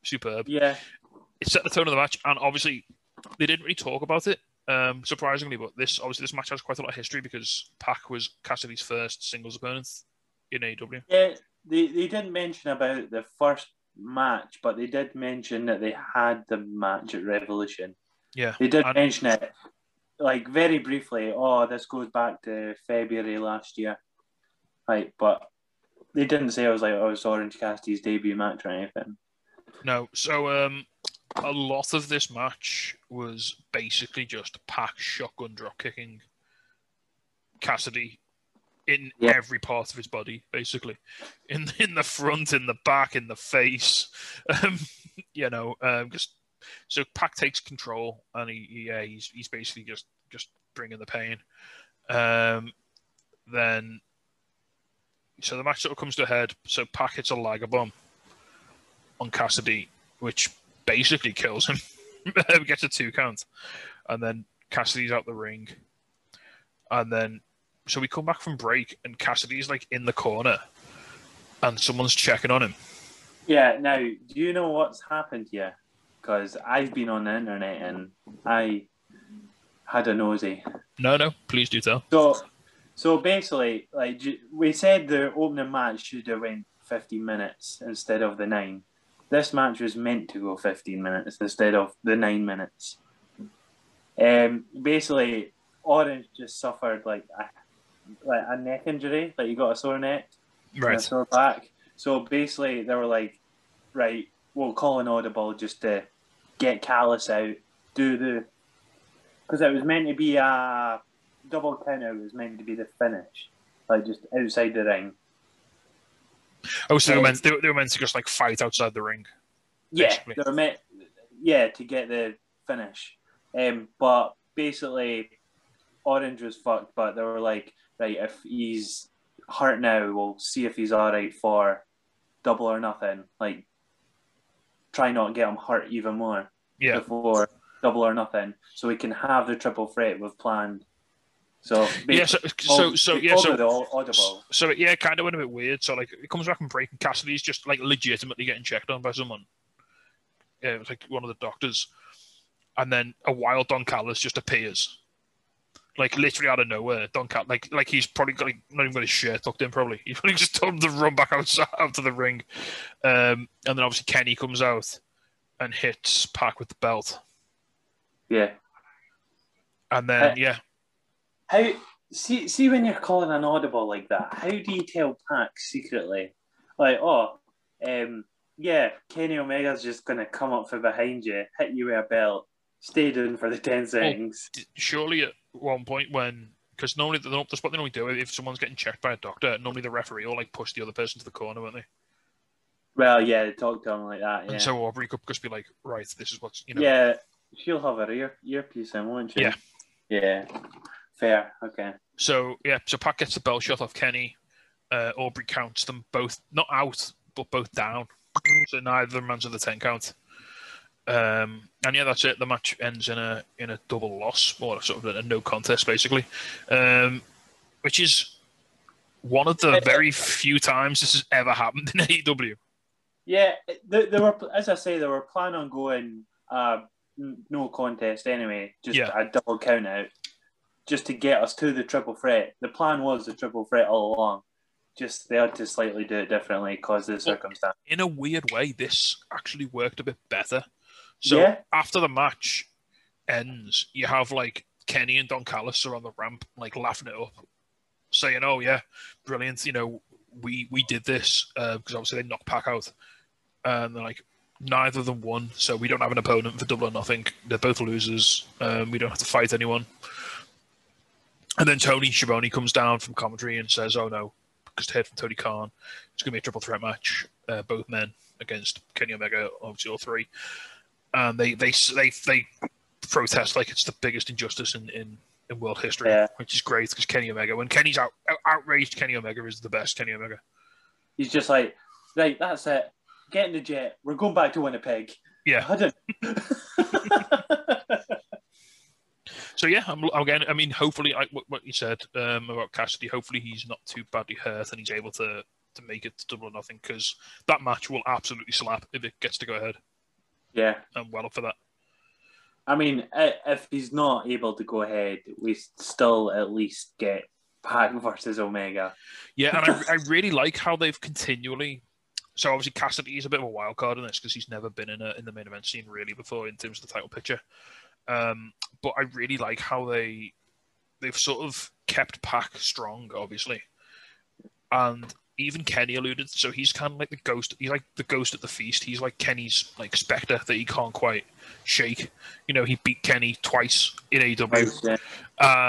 superb. Yeah, It set the tone of the match, and obviously they didn't really talk about it. Um, surprisingly, but this obviously this match has quite a lot of history because Pac was Cassidy's first singles opponent in AEW. yeah. They they didn't mention about the first match, but they did mention that they had the match at Revolution. Yeah, They did mention it, like very briefly. Oh, this goes back to February last year, like, but they didn't say it was like oh, it was Orange Cassidy's debut match or anything. No, so um, a lot of this match was basically just Pac shotgun drop kicking Cassidy in Yeah. every part of his body, basically, in in the front, in the back, in the face. Um, you know, um, just so Pac takes control, and he, he yeah, he's he's basically just just bringing the pain. Um, then, so the match sort of comes to a head. So Pac hits a Liger bomb on Cassidy, which basically kills him. Gets a two count, and then Cassidy's out the ring, and then so we come back from break, and Cassidy's like in the corner, and someone's checking on him. Yeah. Now, do you know what's happened here? Because I've been on the internet and I had a nosy. No, no, please do tell. So, so basically, like we said, the opening match should have went 15 minutes instead of the nine. This match was meant to go 15 minutes instead of the nine minutes. Um, basically, Orange just suffered like a, like a neck injury, like you got a sore neck Right. sore back. So basically, they were like, right, we'll call an audible just to get Callis out, do the because it was meant to be a double count out. It was meant to be the finish, like just outside the ring. Oh, so they were, meant, they, they were meant to just like fight outside the ring. Yeah, Basically. they were meant, yeah, to get the finish. Um, but basically, Orange was fucked. But they were like, right, if he's hurt now, we'll see if he's all right for double or nothing. Like, try not to get him hurt even more Yeah. before double or nothing, so we can have the triple threat we've planned. So, Yeah. So, so, so yeah. So, audible. so yeah, it kind of went a bit weird. So like, it comes back from break, and Cassidy's just like legitimately getting checked on by someone. Yeah, it was like one of the doctors, and then a wild Don Callis just appears, like literally out of nowhere. Don Cal, like like he's probably got like, not even got his shirt tucked in. Probably he's probably just told him to run back outside out to the ring, um, and then obviously Kenny comes out and hits Pac with the belt, Yeah. and then Uh, yeah, How see see when you're calling an audible like that? How do you tell Pac secretly, like, oh, um, yeah, Kenny Omega's just gonna come up from behind you, hit you with a belt, stay in for the ten seconds. surely at one point when because normally the, the spot they normally do if someone's getting checked by a doctor, normally the referee will like push the other person to the corner, won't they? Well, yeah, they talk to him like that. Yeah, And so Aubrey could just be like, right, this is what's you know. yeah, she'll have her ear earpiece in, won't she? Yeah. yeah, fair. Okay. So yeah, so Pac gets the bell shot off Kenny. Uh, Aubrey counts them both not out, but both down. So neither of them runs to the ten count. Um, and yeah, that's it. The match ends in a in a double loss, or sort of a no contest, basically, um, which is one of the very few times this has ever happened in AEW. Yeah, they, they were, as I say, they were planning on going uh, no contest anyway, just Yeah. a double count out, just to get us to the triple threat. The plan was the triple threat all along. Just they had to slightly do it differently because of the circumstance. in a weird way, this actually worked a bit better. So Yeah. after the match ends, you have like Kenny and Don Callis are on the ramp, like laughing it up, saying, "Oh yeah, brilliant! You know, we we did this because obviously they knocked Pac out, and they're like." Neither of them won, so we don't have an opponent for double or nothing. They're both losers. Um, we don't have to fight anyone. And then Tony Schiavone comes down from commentary and says, "Oh no, because to hear from Tony Khan, it's going to be a triple threat match. uh, both men against Kenny Omega, obviously all three, and they they they they protest like it's the biggest injustice in in, in world history, Yeah. which is great because Kenny Omega, when Kenny's out, out outraged, Kenny Omega is the best Kenny Omega. He's just like, right, that's it. Get in the jet. We're going back to Winnipeg. Yeah. I don't. So yeah, I'm, again, I mean, hopefully, I, what, what you said um, about Cassidy, hopefully he's not too badly hurt and he's able to to make it to double or nothing because that match will absolutely slap if it gets to go ahead. Yeah. I'm well up for that. I mean, if he's not able to go ahead, we still at least get Pac versus Omega. Yeah, and I, I really like how they've continually. So obviously Cassidy is a bit of a wild card in this because he's never been in a in the main event scene really before in terms of the title picture. Um, but I really like how they they've sort of kept Pac strong, obviously, and even Kenny alluded. So he's kind of like the ghost. He's like the ghost at the feast. He's like Kenny's like specter that he can't quite shake. You know, he beat Kenny twice in AEW Yeah.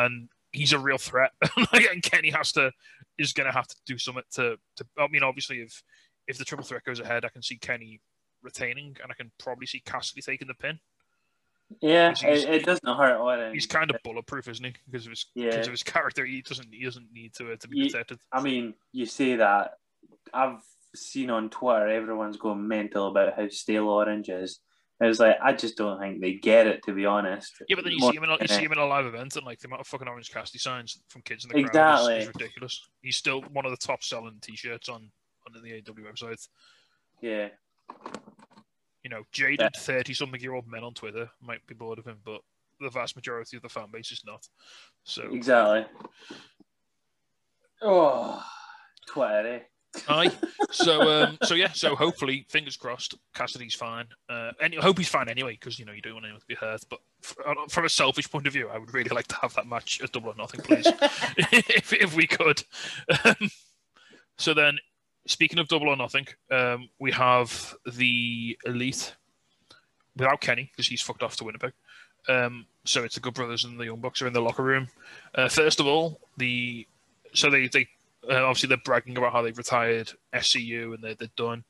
and he's a real threat. and Kenny has to is going to have to do something to, to. I mean, obviously, if if the triple threat goes ahead, I can see Kenny retaining, and I can probably see Cassidy taking the pin. Yeah, it, it doesn't hurt. He's kind of bulletproof, isn't he? Because of his Yeah. because of his character, he doesn't he doesn't need to uh, to be Ye- protected. I mean, you say that. I've seen on Twitter everyone's going mental about how stale Orange is. I was like, I just don't think they get it, to be honest. Yeah, but then you More see him in a, you see him in a live event, and like the amount of fucking Orange Cassidy signs from kids in the crowd is, is Exactly. ridiculous. He's still one of the top selling T-shirts on on the AW website. Yeah, you know, jaded thirty-something-year-old men on Twitter might be bored of him, but the vast majority of the fan base is not. So, exactly. Oh, Twitter, aye. So, um, so yeah. So hopefully, fingers crossed, Cassidy's fine. Uh, and I hope he's fine anyway, because you know you don't want anyone to be hurt. But f- from a selfish point of view, I would really like to have that match at Double or Nothing, please, if if we could. Um, so then, speaking of Double or Nothing, um, we have the Elite without Kenny because he's fucked off to Winnipeg. Um, so it's the Good Brothers and the Young Bucks are in the locker room. Uh, first of all, the so they they uh, obviously they're bragging about how they've retired SCU and they're, they're done.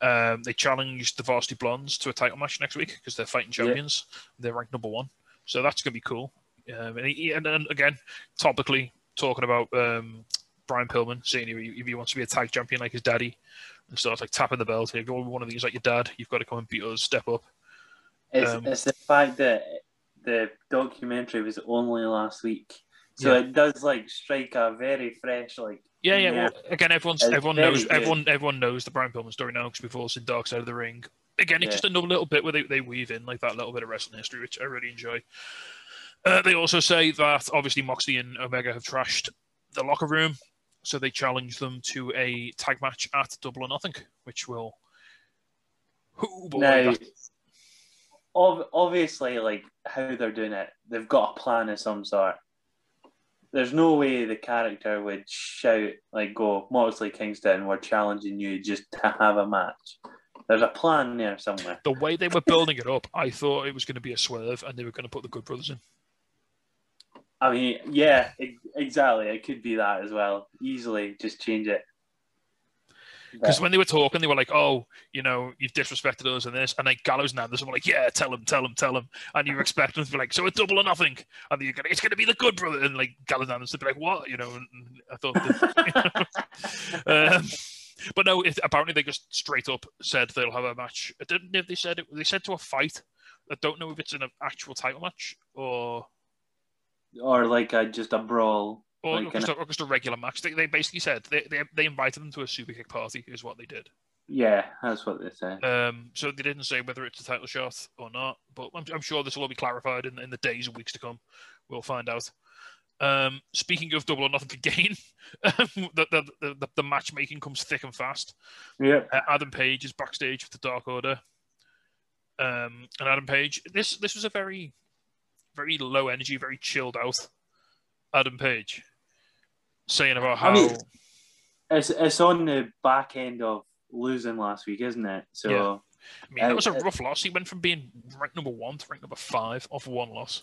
Um, they challenged the Varsity Blondes to a title match next week because they're fighting Yeah. champions. They're ranked number one, so that's going to be cool. Um, and, he, and, and again, topically talking about um, Brian Pillman saying if he, if he wants to be a tag champion like his daddy, and starts like tapping the belt. If you're one of these like your dad, you've got to come and beat us. Step up. It's, Um, it's the fact that the documentary was only last week, so Yeah. it does like strike a very fresh like. Yeah, yeah. Well, again, everyone's It's everyone knows good. everyone everyone knows the Brian Pillman story now because we've all seen Dark Side of the Ring. Again, it's Yeah. just another little bit where they, they weave in like that little bit of wrestling history, which I really enjoy. Uh, they also say that obviously Moxley and Omega have trashed the locker room, so they challenge them to a tag match at Double or Nothing, which will. Oh boy, Now, ob- obviously, like how they're doing it, they've got a plan of some sort. There's no way the character would shout like, "Go, Moxley Kingston, we're challenging you just to have a match." There's a plan there somewhere. the way they were building it up, I thought it was going to be a swerve, and they were going to put the Good Brothers in. I mean, yeah, exactly. It could be that as well. Easily, just change it. Because when they were talking, they were like, "Oh, you know, you've disrespected us and this," and like Gallows and Anderson were like, "Yeah, tell him, tell him, tell him," and you were expecting them to be like, "So a double or nothing," and you're gonna, it's going to be the good brother, and like Gallows and Anderson be like, "What?" You know, and I thought, that, um, but no, it, apparently they just straight up said they'll have a match. Didn't know if they said it. They said to a fight. I don't know if it's an actual title match or or like a, just a brawl. or, Like just, a, or just a regular match. They, they basically said they, they they invited them to a super kick party, is what they did. Yeah, that's what they say. Um, so they didn't say whether it's a title shot or not, but I'm, I'm sure this will all be clarified in, in the days and weeks to come. We'll find out. Um, speaking of double or nothing again, the, the, the, the matchmaking comes thick and fast. Yep. Uh, Adam Page is backstage with the Dark Order. Um, and Adam Page, this this was a very, very low energy, very chilled out Adam Page, saying about how I mean- It's it's on the back end of losing last week, isn't it? So Yeah. I mean that was a uh, rough loss. He went from being ranked number one to ranked number five off one loss.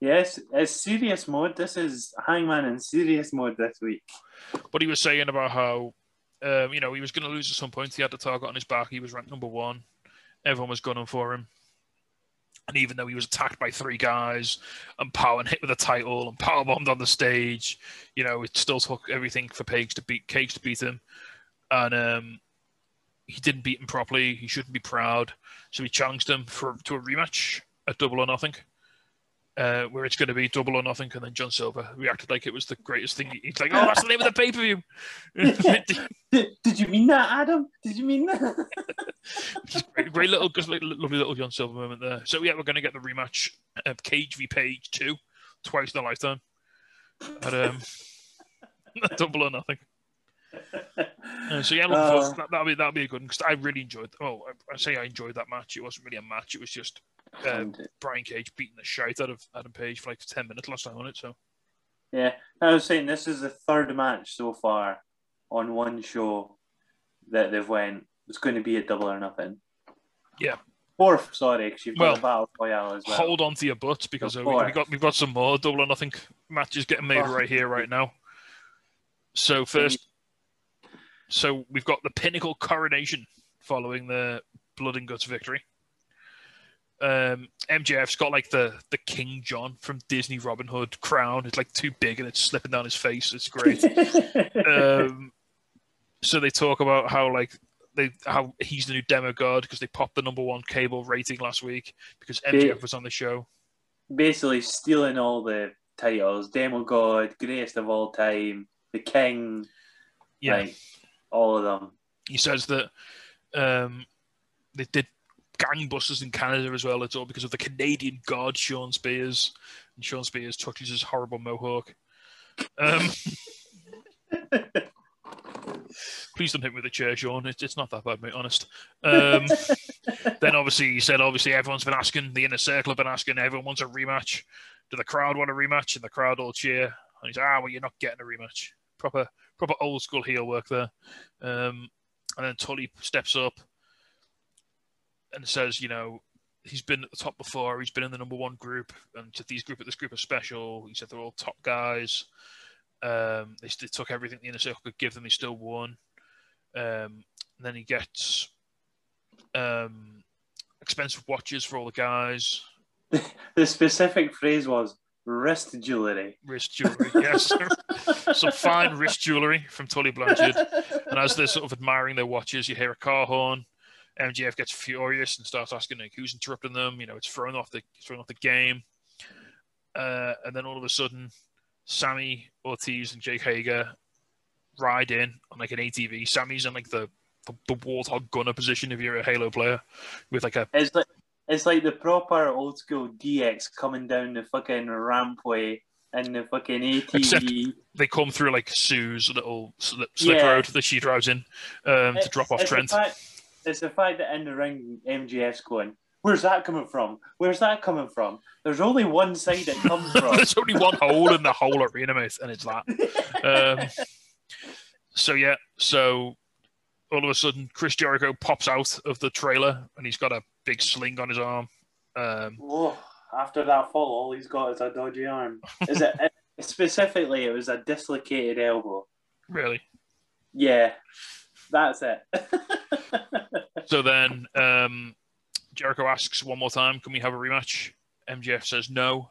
yes, it's serious mode. This is Hangman in serious mode this week. But he was saying about how Um, you know, he was going to lose at some point. He had the target on his back. He was ranked number one. Everyone was gunning for him. And even though he was attacked by three guys and power and hit with a title and power bombed on the stage, you know, it still took everything for Cage to beat Cage to beat him. And um, he didn't beat him properly. He shouldn't be proud. So he challenged him for to a rematch at Double or Nothing uh, where it's going to be double or nothing, and then John Silver reacted like it was the greatest thing. He's like, "Oh, that's the name of the pay per view." did, did you mean that, Adam? Did you mean that? great, great, little, just like lovely little John Silver moment there. So yeah, we're going to get the rematch of Cage v Page two, twice in a lifetime. But um, double or nothing. Uh, so yeah, uh, that, that'll be that'll be a good one because I really enjoyed. Oh, I, I say I enjoyed that match. It wasn't really a match. It was just um, Brian Cage beating the shit out of Adam Page for like 10 minutes last time on it. So, yeah, I was saying this is the third match so far on one show that they've went. It's going to be a double or nothing. Yeah. Fourth, sorry, because you've got well, a battle royale as well. Hold on to your butts because we, we got we've got some more double or nothing matches getting made right here, right now. So first, so we've got the pinnacle coronation following the blood and guts victory um, MJF's got like the the King John from Disney Robin Hood crown. It's like too big and it's slipping down his face. It's great. um, so they talk about how like they how he's the new demigod because they popped the number one cable rating last week because MJF was on the show. Basically, stealing all the titles: demigod, greatest of all time, the king. Yeah, like, all of them. He says that um, they did gangbusters in Canada as well. It's all because of the Canadian god Shawn Spears, and Shawn Spears touches his horrible mohawk. Um, please don't hit me with a chair, Shawn. It's, it's not that bad, mate. Honest. Um, then obviously he said, obviously everyone's been asking, the inner circle have been asking, everyone wants a rematch. Do the crowd want a rematch? And the crowd all cheer. And he's ah, well, you're not getting a rematch. Proper, proper old school heel work there. Um, and then Tully steps up and says, you know, he's been at the top before. He's been in the number one group, and said these group at this group are special. He said they're all top guys. Um, they, they, took everything the inner circle could give them. He still won. Um, and then he gets um, expensive watches for all the guys. the specific phrase was wrist jewelry. Wrist jewelry, yes. Some fine wrist jewelry from Tully Blanchard. And as they're sort of admiring their watches, you hear a car horn. MJF gets furious and starts asking like, who's interrupting them. You know, it's thrown off the thrown off the game. Uh, and then all of a sudden, Sammy Ortiz and Jake Hager ride in on like an ATV. Sammy's in like the the, the warthog gunner position if you're a Halo player, with like a. It's like it's like the proper old school DX coming down the fucking rampway and the fucking ATV. Except they come through like Sue's little slip, slip yeah. road that she drives in um, to drop off Trent. Fact, it's the fact that in the ring, MJF's going, Where's that coming from? Where's that coming from? There's only one side it comes from. There's only one hole in the whole arena, mate, and it's that. um, so yeah, so all of a sudden, Chris Jericho pops out of the trailer, and he's got a big sling on his arm. Um, Whoa, after that fall, all he's got is a dodgy arm. Is it specifically? It was a dislocated elbow. Really? Yeah, that's it. so then um, Jericho asks one more time, "Can we have a rematch?" MJF says no,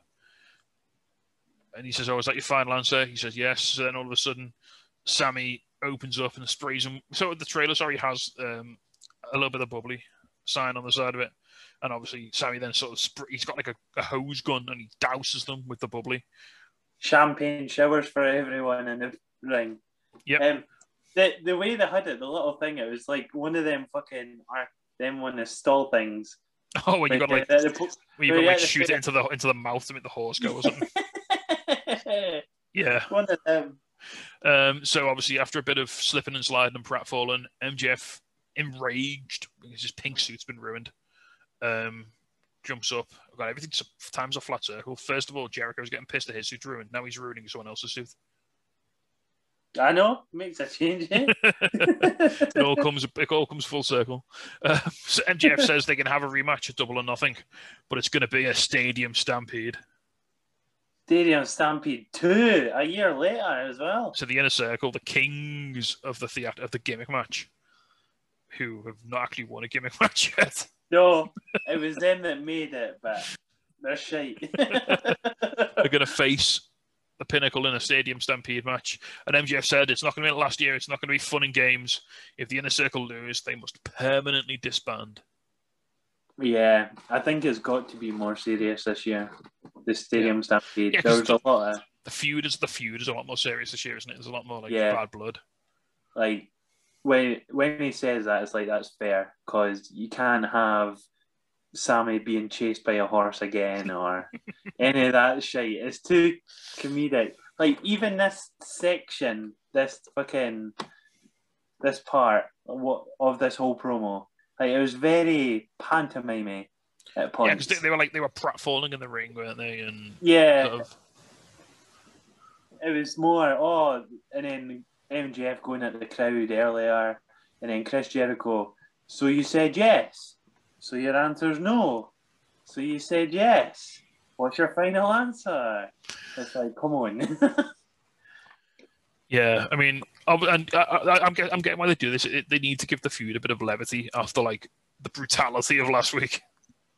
and he says, "Oh, is that your final answer?" He says yes. So then all of a sudden, Sammy opens up and sprays him. So the trailer, sorry, has um, a little bit of bubbly sign on the side of it, and obviously Sammy then sort of sp- he's got like a, a hose gun and he douses them with the bubbly. Champagne showers for everyone in the ring. Yep. Um, the the way they had it, the little thing, it was like one of them fucking them one of the stall things. Oh, when you got like, the, the, when you got like shoot it into the into the mouth to make the horse go or something. yeah. One of them. Um, so obviously, after a bit of slipping and sliding and pratfalling, MJF enraged because his pink suit's been ruined. Um, jumps up. I've got everything times a flat circle. First of all, Jericho's getting pissed at his suit's ruined. Now he's ruining someone else's suit. I know, makes a change. Eh? it all comes, it all comes full circle. Uh, so MJF says they can have a rematch at Double or Nothing, but it's going to be a stadium stampede. Stadium Stampede 2 a year later as well. So the inner circle, the kings of the theater of the gimmick match, who have not actually won a gimmick match yet. No, it was them that made it, but they're shite. They're going to face the pinnacle in a stadium stampede match. And MJF said it's not going to be last year. It's not going to be fun and games. If the inner circle lose, they must permanently disband. yeah, I think it's got to be more serious this year. The Stadium Stampede. Yeah, there 'cause- was a lot of The feud is the feud is a lot more serious this year, isn't it? There's a lot more like Yeah. bad blood. like when when he says that, it's like that's fair because you can't have Sammy being chased by a horse again or any of that shit. It's too comedic. Like even this section, this fucking this part of this whole promo, like it was very pantomime at Yeah, points. because they, they were like they were pratfalling in the ring, weren't they? And yeah, sort of, it was more oh, and then MJF going at the crowd earlier, and then Chris Jericho. So you said yes. So your answer's no. So you said yes. What's your final answer? It's like, come on. yeah, I mean, I'll- and I, I'm getting, I'm getting why they do this. It, they need to give the feud a bit of levity after like the brutality of last week.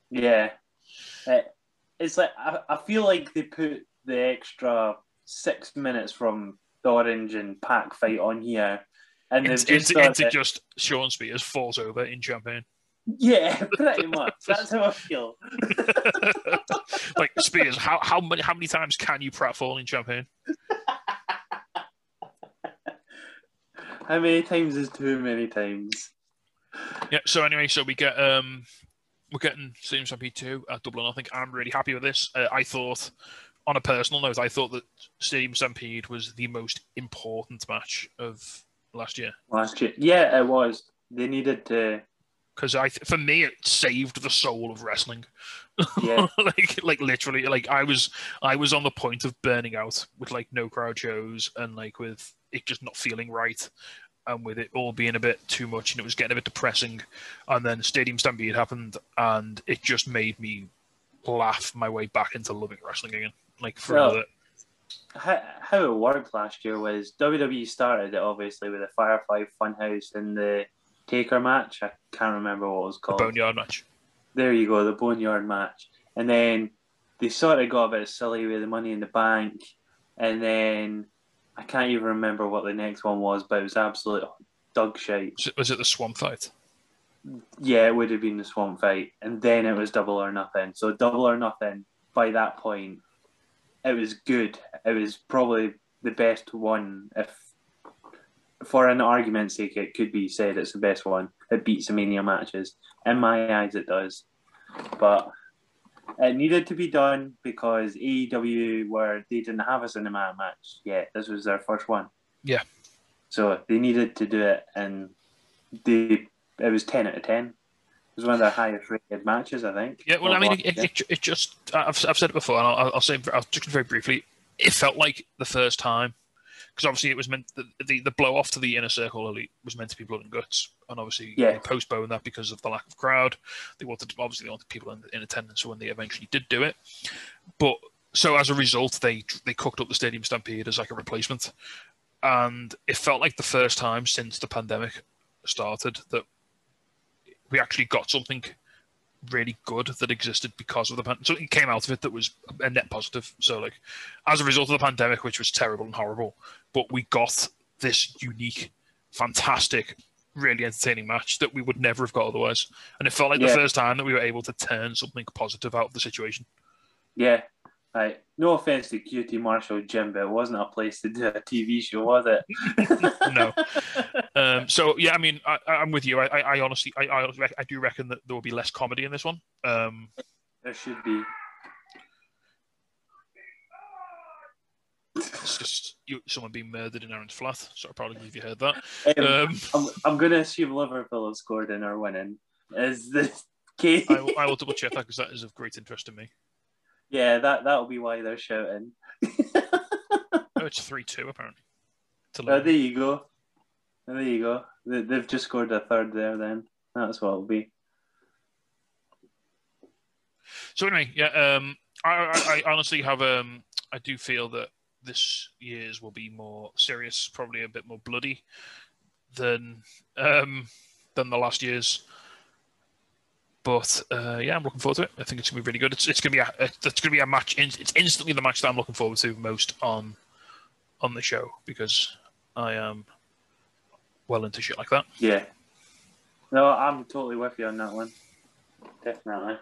yeah, It- it's like I, I feel like they put the extra six minutes from the Orange and Pac fight on here, and they've Into, just into just Shawn Spears falls over in champagne. Yeah, pretty much. That's how I feel. like Spears, how how many how many times can you pratfall in champagne? How many times is too many times? Yeah. So anyway, so we get um we're getting Stadium Stampede two at Dublin. I think I'm really happy with this. Uh, I thought, on a personal note, I thought that Stadium Stampede was the most important match of last year last year. Yeah, it was. They needed to. Because I for me it saved the soul of wrestling. Yeah. like like literally like I was I was on the point of burning out with like no crowd shows and like with it just not feeling right and with it all being a bit too much and it was getting a bit depressing and then Stadium Stampede happened and it just made me laugh my way back into loving wrestling again. Like for Well, another How, how it worked last year was WWE started it obviously with the Firefly Funhouse and the Taker match. I can't remember what it was the called. boneyard match. There you go, the Boneyard match. And then they sort of got a bit silly with the Money in the Bank. And then I can't even remember what the next one was, but it was absolute dog shite. Was it, was it the swamp fight? Yeah, it would have been the Swamp Fight. And then it was Double or Nothing. So Double or Nothing, by that point, it was good. It was probably the best one. If for an argument's sake, it could be said it's the best one. It beats the Mania matches. In my eyes, it does. But it needed to be done because AEW were they didn't have a cinematic match yet. This was their first one. Yeah. So they needed to do it, and they it was ten out of ten. It was one of their highest rated matches, I think. Yeah, well, I mean, it, it, it just, I've, I've said it before, and I'll, I'll say, I'll just very briefly, it felt like the first time, because obviously it was meant, the, the, the blow off to the inner circle elite was meant to be blood and guts, and obviously Yeah. they postponed that because of the lack of crowd. They wanted, obviously, they wanted people in, in attendance when they eventually did do it. But, so as a result, they they cooked up the Stadium Stampede as like a replacement. And it felt like the first time since the pandemic started that we actually got something really good that existed because of the pandemic. So it came out of it that was a net positive. So like, as a result of the pandemic, which was terrible and horrible, but we got this unique, fantastic, really entertaining match that we would never have got otherwise. And it felt like Yeah. the first time that we were able to turn something positive out of the situation. Yeah. Right. No offense to QT Marshall Jim, but it wasn't a place to do a TV show, was it? No. Um, so yeah, I mean, I, I'm with you. I, I, I honestly, I, I, I do reckon that there will be less comedy in this one. Um, There should be. it's just you, someone being murdered in Aaron's flat. So I probably if you heard that. Um, Um, I'm, I'm going to assume Liverpool have scored and are winning. Is this case? I, will, I will double check that because that is of great interest to me. Yeah, that that'll be why they're shouting. Oh, it's three two apparently. Oh, there you go. There you go. They, they've just scored a third there. Then that's what it'll be. So anyway, yeah, um, I, I, I honestly have um, I do feel that this year's will be more serious, probably a bit more bloody than um, than the last year's. But uh, yeah, I'm looking forward to it. I think it's gonna be really good. It's, it's gonna be a it's gonna be a match. It's instantly the match that I'm looking forward to most on on the show because I am well into shit like that. Yeah. No, I'm totally with you on that one. Definitely.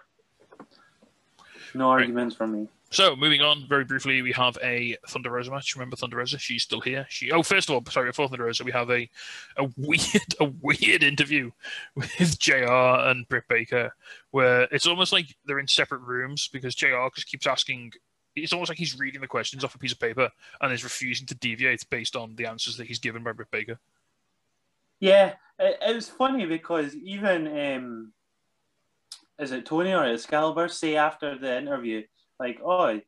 No arguments from me. So moving on very briefly, we have a Thunder Rosa match. Remember Thunder Rosa? She's still here. She oh, first of all, sorry, before Thunder Rosa, we have a a weird a weird interview with Jr. and Britt Baker, where it's almost like they're in separate rooms because Jr. just keeps asking. It's almost like he's reading the questions off a piece of paper and is refusing to deviate based on the answers that he's given by Britt Baker. Yeah, it, it was funny because even um, is it Tony or Excalibur say after the interview, like, oh,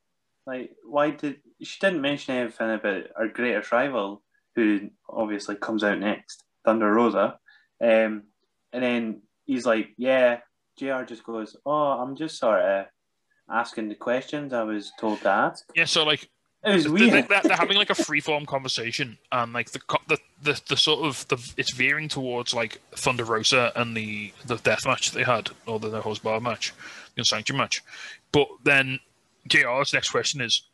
like why did she didn't mention anything about our greatest rival, who obviously comes out next, Thunder Rosa, um, and then he's like, yeah, Jr. just goes, oh, I'm just sort of asking the questions I was told to ask. Yeah, so like It was they're, weird. they're, they're having like a free form conversation, and like the, the the the sort of the it's veering towards like Thunder Rosa and the the death match they had, or the no holds bar match, the unsanctioned match. But then JR's next question is,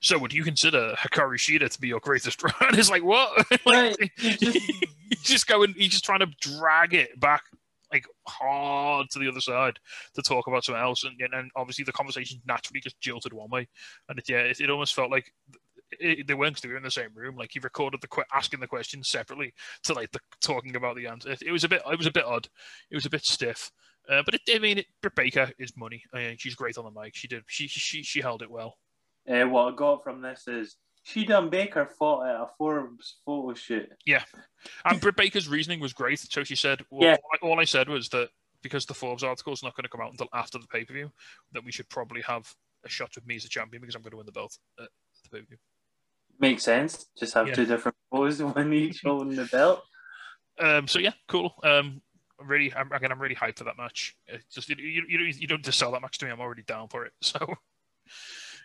so would you consider Hikaru Shida to be your greatest? and it's like what? Right, Like, he's just going. He's just trying to drag it back like hard to the other side to talk about something else, and, and obviously the conversation naturally just jilted one way, and it, yeah, it, it almost felt like it, they weren't they were in the same room. Like he recorded the que- asking the questions separately to like the talking about the answer. It, it was a bit, it was a bit odd. It was a bit stiff. Uh, but it, I mean, it, Britt Baker is money. I mean, she's great on the mic. She did. She she she held it well. Uh, what I got from this is she done Baker fought at a Forbes photo shoot. Yeah, and Britt Baker's reasoning was great. So she said, well, Yeah. all, I, all I said was that because the Forbes article is not going to come out until after the pay per view, that we should probably have a shot with me as a champion because I'm going to win the belt at the pay per view. Makes sense. Just have Yeah. two different poses, one each holding the belt. Um, so yeah, cool. Um, really, I'm, again, I'm really hyped for that match. It just you, you, you, don't- just sell that match to me. I'm already down for it, so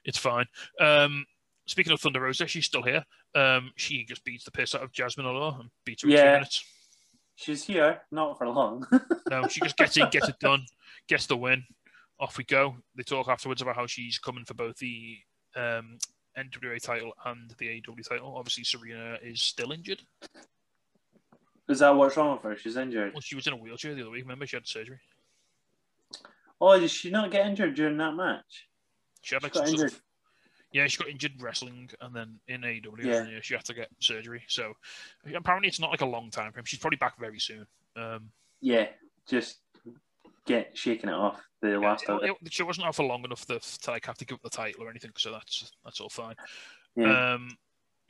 it's fine. Um, speaking of Thunder Rosa, she's still here. Um, she just beats the piss out of Jazmin Allure and beats her in two minutes. She's here, not for long. No, she just gets in, gets it done, gets the win. Off we go. They talk afterwards about how she's coming for both the um, NWA title and the AEW title. Obviously, Serena is still injured. Is that what's wrong with her? She's injured. Well, she was in a wheelchair the other week. Remember, she had surgery. Oh, did she not get injured during that match? She had She got injured. of- yeah, she got injured wrestling, and then in AEW, Yeah. yeah, she had to get surgery. So apparently, it's not like a long time frame. She's probably back very soon. Um, Yeah, just get shaking it off the last yeah, it. it- it- she wasn't out for long enough to, to like have to give up the title or anything, so that's that's all fine. Yeah. Um,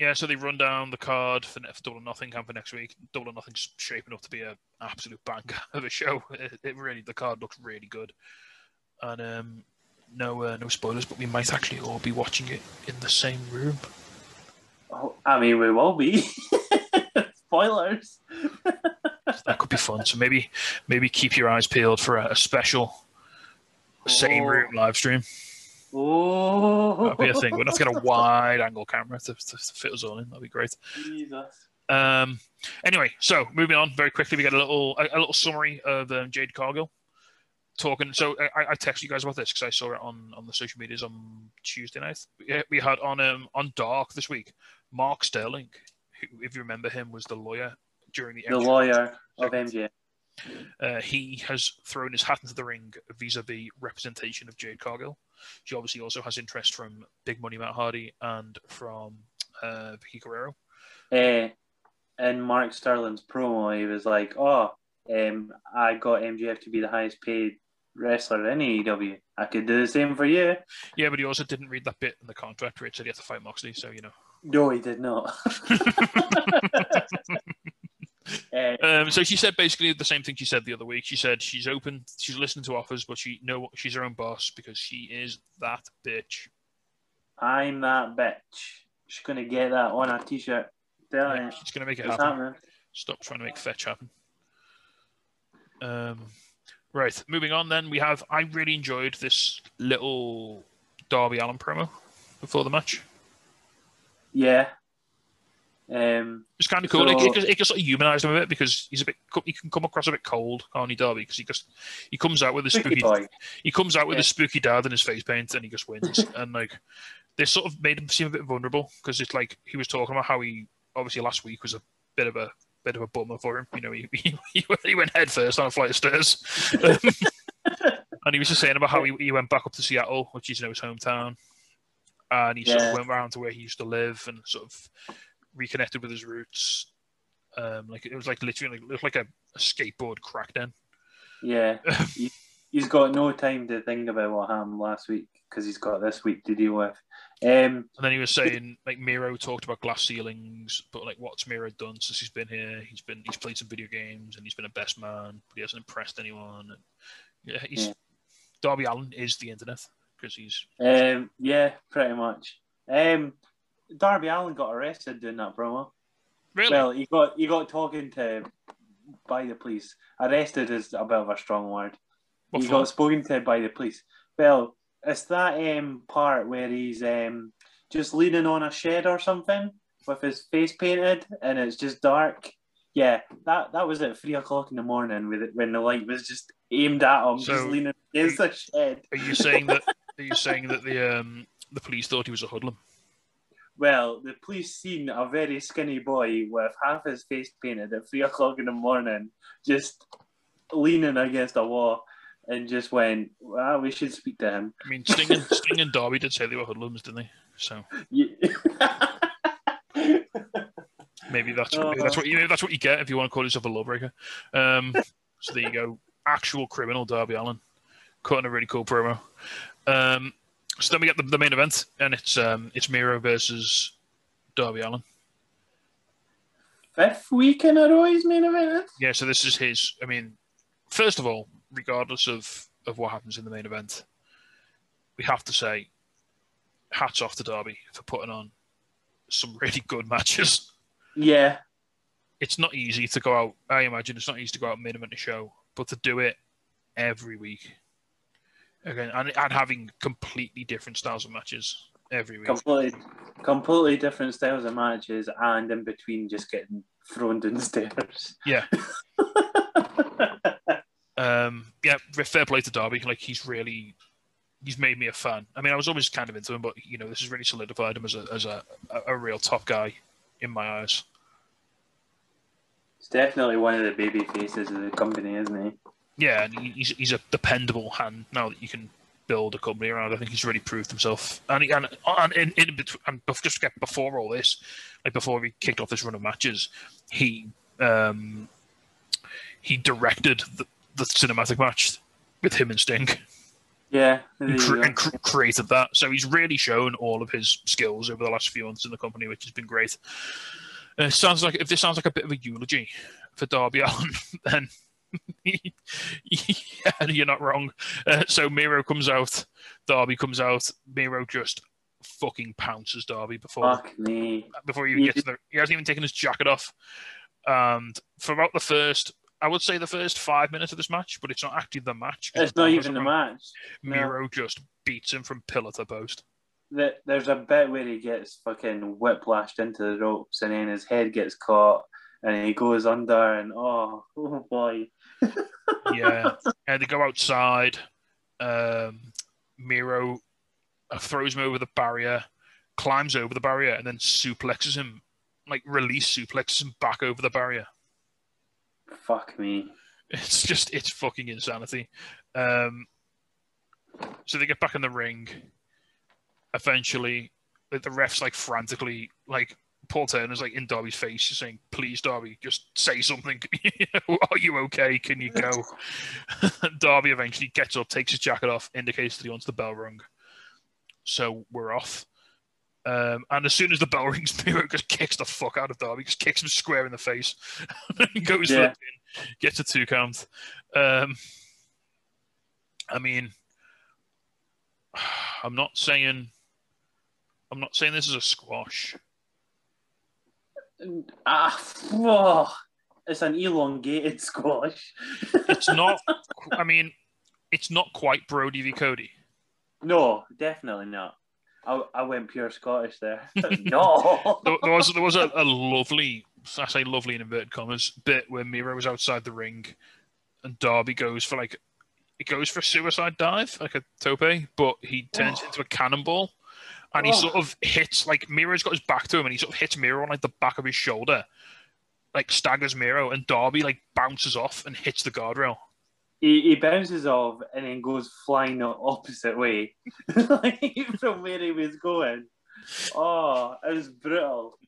yeah, so they run down the card for, for Double or Nothing camp for next week. Double or Nothing's shaping up to be an absolute banger of a show. It, it really, the card looks really good, and um, no uh, no spoilers, but we might actually all be watching it in the same room. Oh, I mean, we will be. Spoilers. That could be fun. So maybe maybe keep your eyes peeled for a, a special same Oh. room live stream. Oh, That'd be a thing. We'd have to get a wide angle camera to, to, fit us all in. That'd be great. Jesus. Um, anyway, so moving on very quickly, we get a little a, a little summary of um, Jade Cargill talking. So I, I texted you guys about this because I saw it on, on the social medias on Tuesday night. We, we had on um on Dark this week. Mark Sterling, who, if you remember him, was the lawyer during the The lawyer of MJ. uh, he has thrown his hat into the ring vis-a-vis representation of Jade Cargill. She obviously also has interest from Big Money Matt Hardy and from uh, Vickie Guerrero. Uh, in Mark Sterling's promo, he was like, "Oh, um, I got MJF to be the highest paid wrestler in AEW. I could do the same for you." Yeah, but he also didn't read that bit in the contract where it said he had to fight Moxley. So you know. No, he did not. Uh, Um, so she said basically the same thing she said the other week. She said she's open, she's listening to offers, but she know she's her own boss because she is that bitch. I'm that bitch. She's gonna get that on a t-shirt. Tell Yeah, she's gonna make it happen. happening. Stop trying to make fetch happen. Um, right, moving on. Then we have. I really enjoyed this little Darby Allin promo before the match. Yeah. Um, It's kind of cool. So- it, it, it sort of humanised him a bit because he's a bit. He can come across a bit cold, can't Darby? Because he just he comes out with a Spooky spooky. He comes out with Yeah. a spooky dad in his face paint, and he just wins. and like, they sort of made him seem a bit vulnerable because it's like he was talking about how he obviously last week was a bit of a bit of a bummer for him. You know, he he, he went- he went head first on a flight of stairs. Um, and he was just saying about how he, he went back up to Seattle, which is you know his hometown, and he sort of went around to where he used to live and sort of reconnected with his roots. Um, like it was like literally like, looked like a, a skateboard crack den. Yeah. he, he's got no time to think about what happened last week because he's got this week to deal with. Um, And then he was saying like Miro talked about glass ceilings, but like what's Miro done since he's been here? He's been he's played some video games and he's been a best man, but he hasn't impressed anyone. And yeah, he's Yeah. Darby Allin is the internet because he's um, yeah, pretty much. Um, Darby Allin got arrested doing that promo. really Well, he got he got talking to by the police. Arrested is a bit of a strong word. what he for? got spoken to by the police. Well, it's that um, part where he's um, just leaning on a shed or something with his face painted and it's just dark. Yeah, that, that was at three o'clock in the morning with it, when the light was just aimed at him, So, just leaning against the shed. Are you saying that? Are you saying that the um the police thought he was a hoodlum? Well, the police seen a very skinny boy with half his face painted at three o'clock in the morning, just leaning against a wall, and just went, "Well, we should speak to him." I mean, Sting and Sting and Darby did say they were hoodlums, didn't they? So Yeah. maybe that's maybe that's what you maybe that's what you get if you want to call yourself a lawbreaker. Um, so there you go, actual criminal Darby Allin, cutting a really cool promo. Um, so then we get the, the main event, and it's um, it's Miro versus Darby Allin. Fifth week in a row he's main event. Yeah, so this is his. I mean, first of all, regardless of of what happens in the main event, we have to say, hats off to Darby for putting on some really good matches. Yeah, It's not easy to go out. I imagine it's not easy to go out main event a show, but to do it every week again, and, and having completely different styles of matches every week. completely, completely different styles of matches, and in between just getting thrown downstairs. Yeah. Um, yeah, fair play to Darby. Like he's really, he's made me a fan. I mean, I was always kind of into him, but you know, this has really solidified him as a as a, a, a real top guy in my eyes. He's definitely one of the baby faces of the company, isn't he? Yeah, and he's he's a dependable hand now that you can build a company around. I think he's really proved himself. And he, and and in, in between, and just get before all this, like before he kicked off this run of matches, he um he directed the, the cinematic match with him and Sting. Yeah, and, cre- and cr- created that. So he's really shown all of his skills over the last few months in the company, which has been great. Uh, it sounds like if this sounds like a bit of a eulogy for Darby Allin, then yeah, you're not wrong. Uh, so Miro comes out, Darby comes out, Miro just fucking pounces Darby before Fuck me. before he even gets there. He hasn't even taken his jacket off. And for about the first, I would say the first five minutes of this match, but it's not actually the match. It's not even the match. no. Miro just beats him from pillar to post. There's a bit where he gets fucking whiplashed into the ropes and then his head gets caught and he goes under and oh, oh boy. Yeah, and they go outside. Um, Miro uh, throws him over the barrier, climbs over the barrier, and then suplexes him, like release suplexes him back over the barrier. Fuck me. It's just it's fucking insanity. Um, so they get back in the ring. Eventually, the refs like frantically like Paul Turner's like in Darby's face, just saying, "Please, Darby, just say something. Are you okay? Can you go?" Darby eventually gets up, takes his jacket off, indicates that he wants the bell rung. So we're off. Um, and as soon as the bell rings, Miro just kicks the fuck out of Darby, just kicks him square in the face, and goes for the pin, gets a two count. Um, I mean, I'm not saying, I'm not saying this is a squash. Ah, whoa. It's an elongated squash. It's not. I mean, it's not quite Brodie v Cody. No, definitely not. I, I went pure Scottish there. no. there, there was there was a, a lovely, I say lovely in inverted commas, bit where Miro was outside the ring, and Darby goes for like, he goes for a suicide dive, like a tope, but he turns Oh. into a cannonball, and he Oh. sort of hits like Miro's got his back to him, and he sort of hits Miro on like the back of his shoulder, like staggers Miro, and Darby like bounces off and hits the guardrail. He, he bounces off and then goes flying the opposite way like, from where he was going. Oh, it was brutal.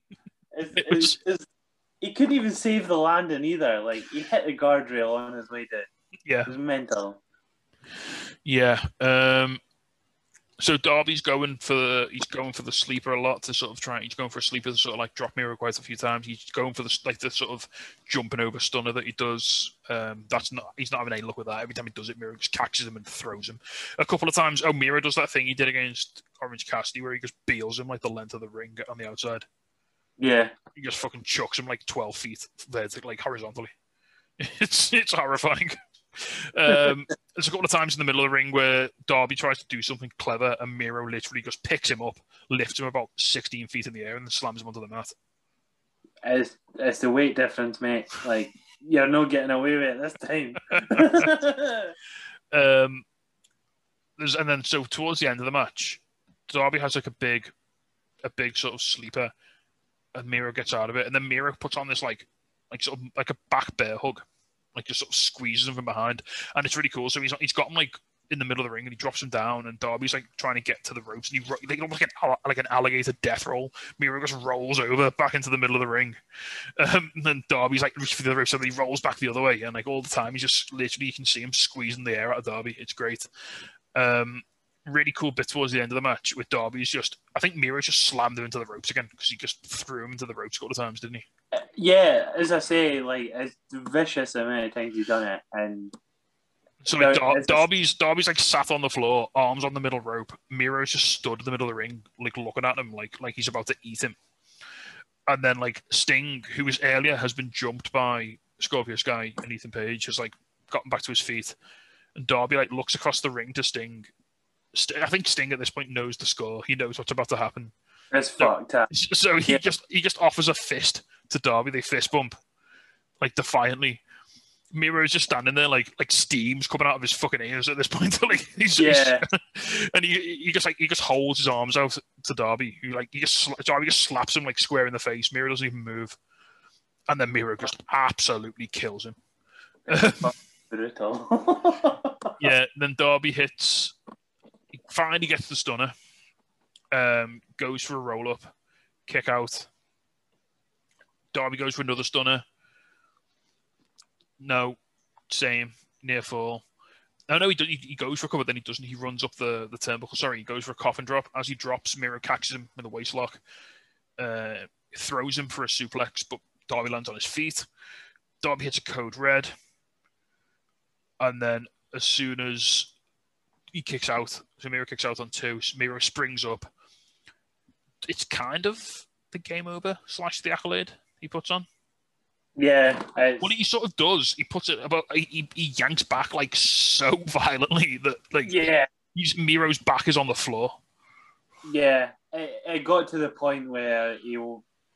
It's, It it's, was- it's, he couldn't even save the landing either. Like he hit the guardrail on his way down. Yeah, It was mental. Yeah. Um, so Darby's going for he's going for the sleeper a lot to sort of try. He's going for a sleeper to sort of like drop Miro quite a few times. He's going for the like the sort of jumping over stunner that he does. Um, that's not he's not having any luck with that. Every time he does it, Miro just catches him and throws him. A couple of times, oh Miro does that thing he did against Orange Cassidy where he just beals him like the length of the ring on the outside. Yeah. He just fucking chucks him like twelve feet vertically, like horizontally. It's it's horrifying. Um, there's a couple of times in the middle of the ring where Darby tries to do something clever and Miro literally just picks him up, lifts him about 16 feet in the air, and then slams him onto the mat. It's, it's the weight difference, mate. Like you're not getting away with it this time. Um, there's and then so towards the end of the match, Darby has like a big, a big sort of sleeper, and Miro gets out of it, and then Miro puts on this like, like sort of like a back bear hug, like just sort of squeezes him from behind, and it's really cool. So he's he's got him like in the middle of the ring, and he drops him down, and Darby's like trying to get to the ropes, and he like almost like an like an alligator death roll. Miro just rolls over back into the middle of the ring, um, and then Darby's like reaching for the ropes, and he rolls back the other way, and like all the time he's just literally you can see him squeezing the air out of Darby. It's great. Um, really cool bit towards the end of the match with Darby's just I think Miro just slammed him into the ropes again because he just threw him into the ropes a couple of times, didn't he? Yeah, as I say, like it's vicious the amount of times he's done it, and So No, like, Dar- Darby's Darby's like sat on the floor, arms on the middle rope. Miro's just stood in the middle of the ring, like looking at him, like like he's about to eat him. And then like Sting, who was earlier has been jumped by Scorpio Sky and Ethan Page, has like gotten back to his feet, and Darby like looks across the ring to Sting. St- I think Sting at this point knows the score. He knows what's about to happen. it's fucked up. So he Yeah. just he just offers a fist to Darby. They fist bump, like defiantly. Miro's just standing there, like like steam's coming out of his fucking ears at this point. like he's, Yeah. he's- and he he just like he just holds his arms out to Darby. He like he just Darby just slaps him like square in the face. Miro doesn't even move, and then Miro just absolutely kills him. Brutal. yeah, then Darby hits. He finally gets the stunner. Um, goes for a roll up, kick out. Darby goes for another stunner. No, same near fall. No, no, he, he, he goes for a cover, then he doesn't. He runs up the, the turnbuckle. Sorry, he goes for a coffin drop. As he drops, Miro catches him with a waist lock, uh, throws him for a suplex, but Darby lands on his feet. Darby hits a code red. And then as soon as he kicks out, so Miro kicks out on two, Miro springs up. It's kind of the game over slash the accolade he puts on. yeah, it's, What he sort of does, he puts it about he, he, yanks back like so violently that like yeah, he's Miro's back is on the floor. yeah. It, it got to the point where he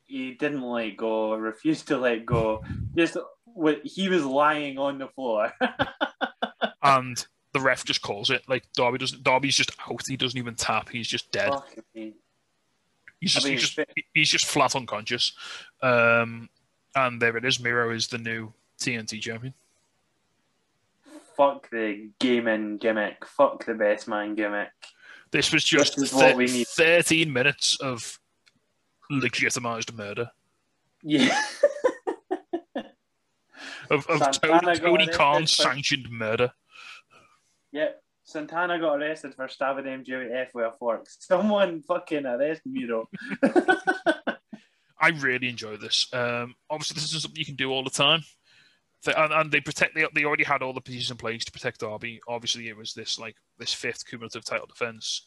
he didn't let go, refused to let go. Just what he was lying on the floor. and the ref just calls it. Like Darby doesn't. Darby's just out. He doesn't even tap. He's just dead. He's just, I mean, he's just he's just flat unconscious. Um, and there it is. Miro is the new TNT champion. Fuck the gaming gimmick. Fuck the best man gimmick. This was just This thir- we need. 13 minutes of legitimized murder Yeah. of, of Santana Tony, Tony Khan's sanctioned murder. Yep. Santana got arrested for stabbing MJF with a fork. Someone fucking arrest Miro. I really enjoy this. Um, obviously, this is something you can do all the time. And, and they protect. They, they already had all the pieces in place to protect Darby. Obviously, it was this like this fifth cumulative title defense.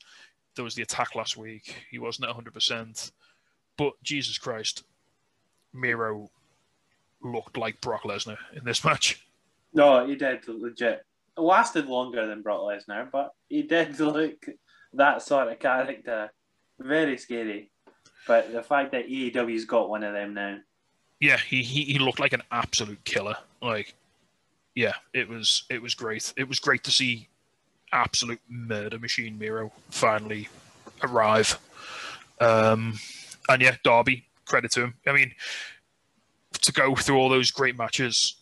There was the attack last week. He wasn't at hundred percent, but Jesus Christ, Miro looked like Brock Lesnar in this match. no, he did legit. Lasted longer than Brock Lesnar, but he did look that sort of character. very scary. But the fact that AEW's got one of them now, Yeah, he, he he looked like an absolute killer. Like, yeah, it was it was great. It was great to see absolute murder machine Miro finally arrive. Um, and yeah, Darby, credit to him. I mean, to go through all those great matches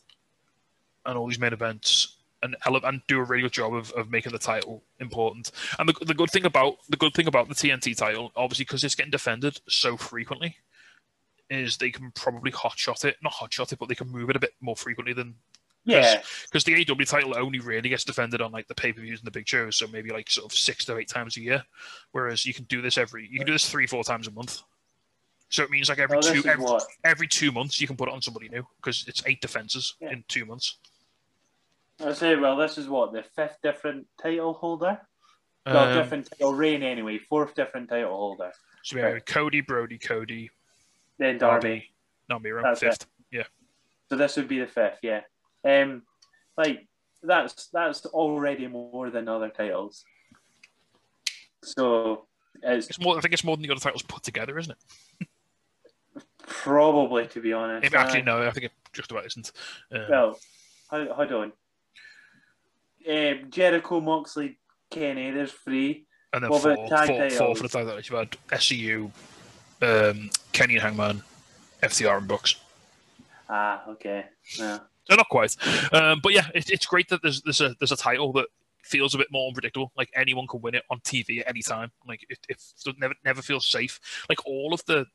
and all these main events and ele- and do a really good job of, of making the title important. And the, the good thing about the good thing about the TNT title, obviously, because it's getting defended so frequently, is they can probably hotshot it, not hotshot it, but they can move it a bit more frequently than yeah, because the AW title only really gets defended on like the pay per views and the big shows, so maybe like sort of six to eight times a year. Whereas you can do this every you can do this three four times a month. So it means like every this two every, every two months you can put it on somebody new because it's eight defenses Yeah. in two months. I say. Well, this is what the fifth different title holder. Well, Um, different title reign anyway. Fourth different title holder. so we have Cody, Brodie, Cody, Then Darby. Darby, not Miro, That's fifth. So this would be the fifth. Yeah. Um, like that's that's already more than other titles. So it's It's more. I think it's more than the other titles put together, isn't it? probably, to be honest. Maybe actually uh, no. I think it just about isn't. Um, Well, hold on. Um, Jericho, Moxley, Kenny. There's three. and then what four, four, four for the tag titles. You've had SCU, um, Kenny and Hangman, FTR and Bucks. Ah, okay. Yeah. So not quite, um, but yeah, it, it's great that there's there's a there's a title that feels a bit more unpredictable. Like anyone can win it on TV at any time. Like it, it never never feels safe. Like all of the,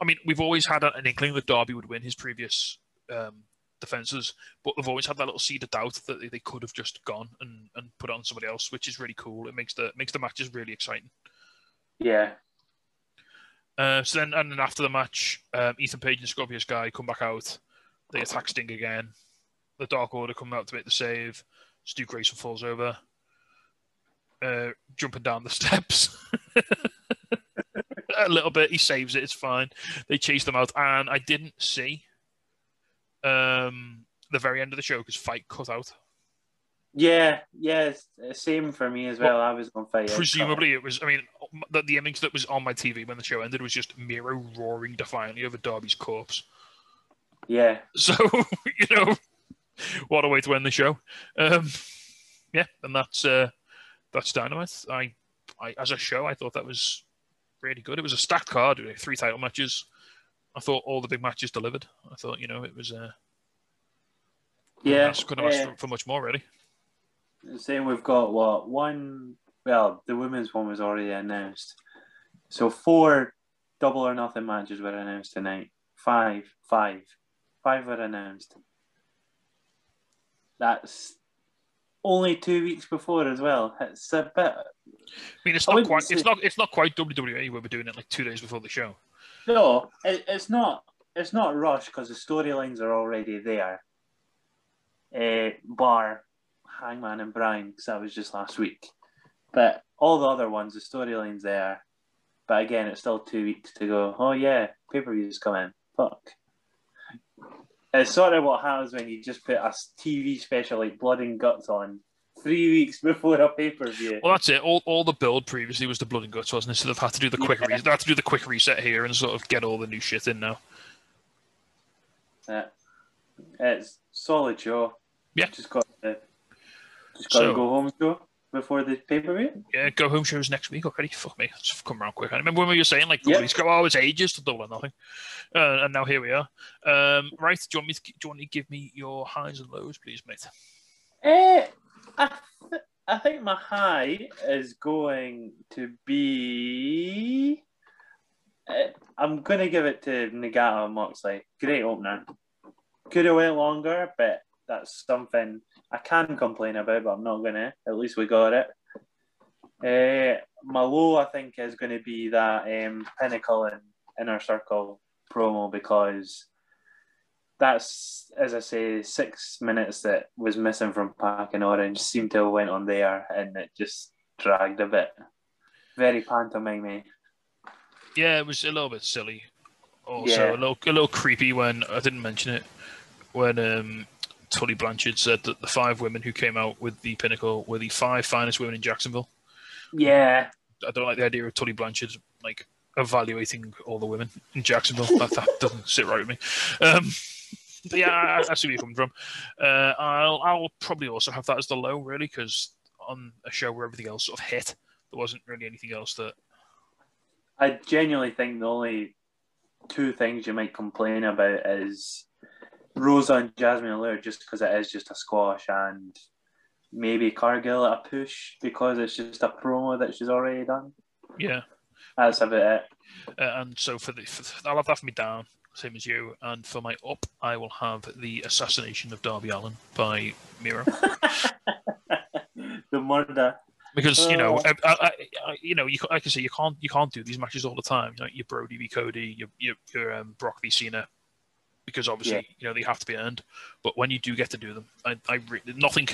I mean, we've always had an inkling that Darby would win his previous um, defenses, but they've always had that little seed of doubt that they, they could have just gone and, and put on somebody else, which is really cool. It makes the makes the matches really exciting. Yeah. Uh, so then, and then after the match, um, Ethan Page and Scorpio Sky come back out. They attack Sting again. The Dark Order come out to make the save. Stu Grayson falls over, uh, jumping down the steps. a little bit. He saves it. It's fine. They chase them out, and I didn't see um, the very end of the show because fight cut out. Yeah, yeah, same for me as well. I was on fire. Presumably, it was. I mean, the, the image that was on my TV when the show ended was just Miro roaring defiantly over Darby's corpse. Yeah, So you know, what a way to end the show. Um, yeah, and that's uh, that's Dynamite. I, I, as a show, I thought that was really good. It was a stacked card, three title matches. I thought all the big matches delivered. I thought you know it was. Uh, yeah. couldn't have asked for, for much more really. Same, we've got what one. Well, the women's one was already announced, so four double or nothing matches were announced tonight. Five, five, five were announced. That's only two weeks before as well. It's a bit. I mean, it's not quite. It's not. It's not quite WWE where we're doing it like two days before the show. No, it, it's not. It's not rushed because the storylines are already there. Uh, bar Hangman and Brian, because that was just last week. But all the other ones, the storylines there. But again, it's still two weeks to go. Oh yeah, pay per views coming. Fuck. It's sort of what happens when you just put a TV special like Blood and Guts on three weeks before a pay per view. Well, that's it. All, all the build previously was the blood and guts, wasn't it? So they've had to do the quick. Yeah. Re- they had to do the quick reset here and sort of get all the new shit in now. Yeah. It's solid show. Yeah. Just got to just got to go home show before the pay per view. Yeah, go home shows next week already. Fuck me, it's come around quick. I remember when we were saying like, Yeah. yeah. go, oh, it's ages to double or nothing, uh, and now here we are. Um, right, do you want me? To, do you want to give me your highs and lows, please, mate? Eh, I, th- I think my high is going to be. eh, I'm going to give it to Nagata Moxley. Great opener. Could have went longer, but that's something I can complain about, but I'm not going to. At least we got it. Uh, my low, I think, is going to be that um, Pinnacle and Inner Circle promo because that's, as I say, six minutes that was missing from Pac and Orange seemed to have went on there and it just dragged a bit. Very pantomime. Yeah, it was a little bit silly. Also, Yeah. a little a little creepy when I didn't mention it when um, Tully Blanchard said that the five women who came out with the pinnacle were the five finest women in Jacksonville. Yeah, I don't like the idea of Tully Blanchard like evaluating all the women in Jacksonville. that, that doesn't sit right with me. Um, but yeah, I, I see where you're coming from. Uh, I'll I'll probably also have that as the low, really, because on a show where everything else sort of hit, there wasn't really anything else that. I genuinely think the only two things you might complain about is Rosa and Jazmin Allure, just because it is just a squash, and maybe Cargill at a push because it's just a promo that she's already done. Yeah, That's about it. uh, and so for the for, I'll have that for me down, same as you, and for my up, I will have the assassination of Darby Allin by Miro. the murder. because you know, Oh. I, I, I, you know, you like I say, you can't you can't do these matches all the time. You know, your Brodie v Cody, your your, your um, Brock v Cena, because obviously Yeah. you know they have to be earned. But when you do get to do them, I, I re- nothing,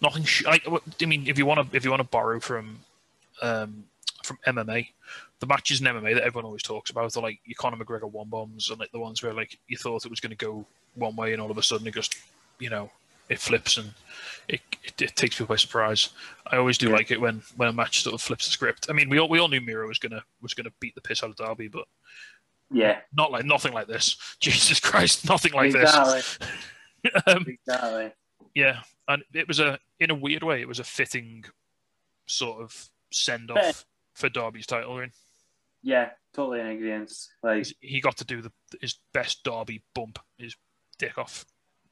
nothing. Sh- I, I mean, if you want to if you want to borrow from, um, from MMA, the matches in MMA that everyone always talks about are like your Conor McGregor one bombs and like the ones where like you thought it was going to go one way and all of a sudden it just, you know, it flips and it, it, it takes people by surprise. I always do Yeah. like it when, when a match sort of flips the script. I mean, we all we all knew Miro was gonna was gonna beat the piss out of Darby, but Yeah, not like nothing like this. Jesus Christ, nothing like exactly. this. um, Exactly. yeah, and it was a in a weird way, it was a fitting sort of send off for Darby's title reign. Yeah, totally in agreement. Like, He got to do the his best Darby bump, his dick off,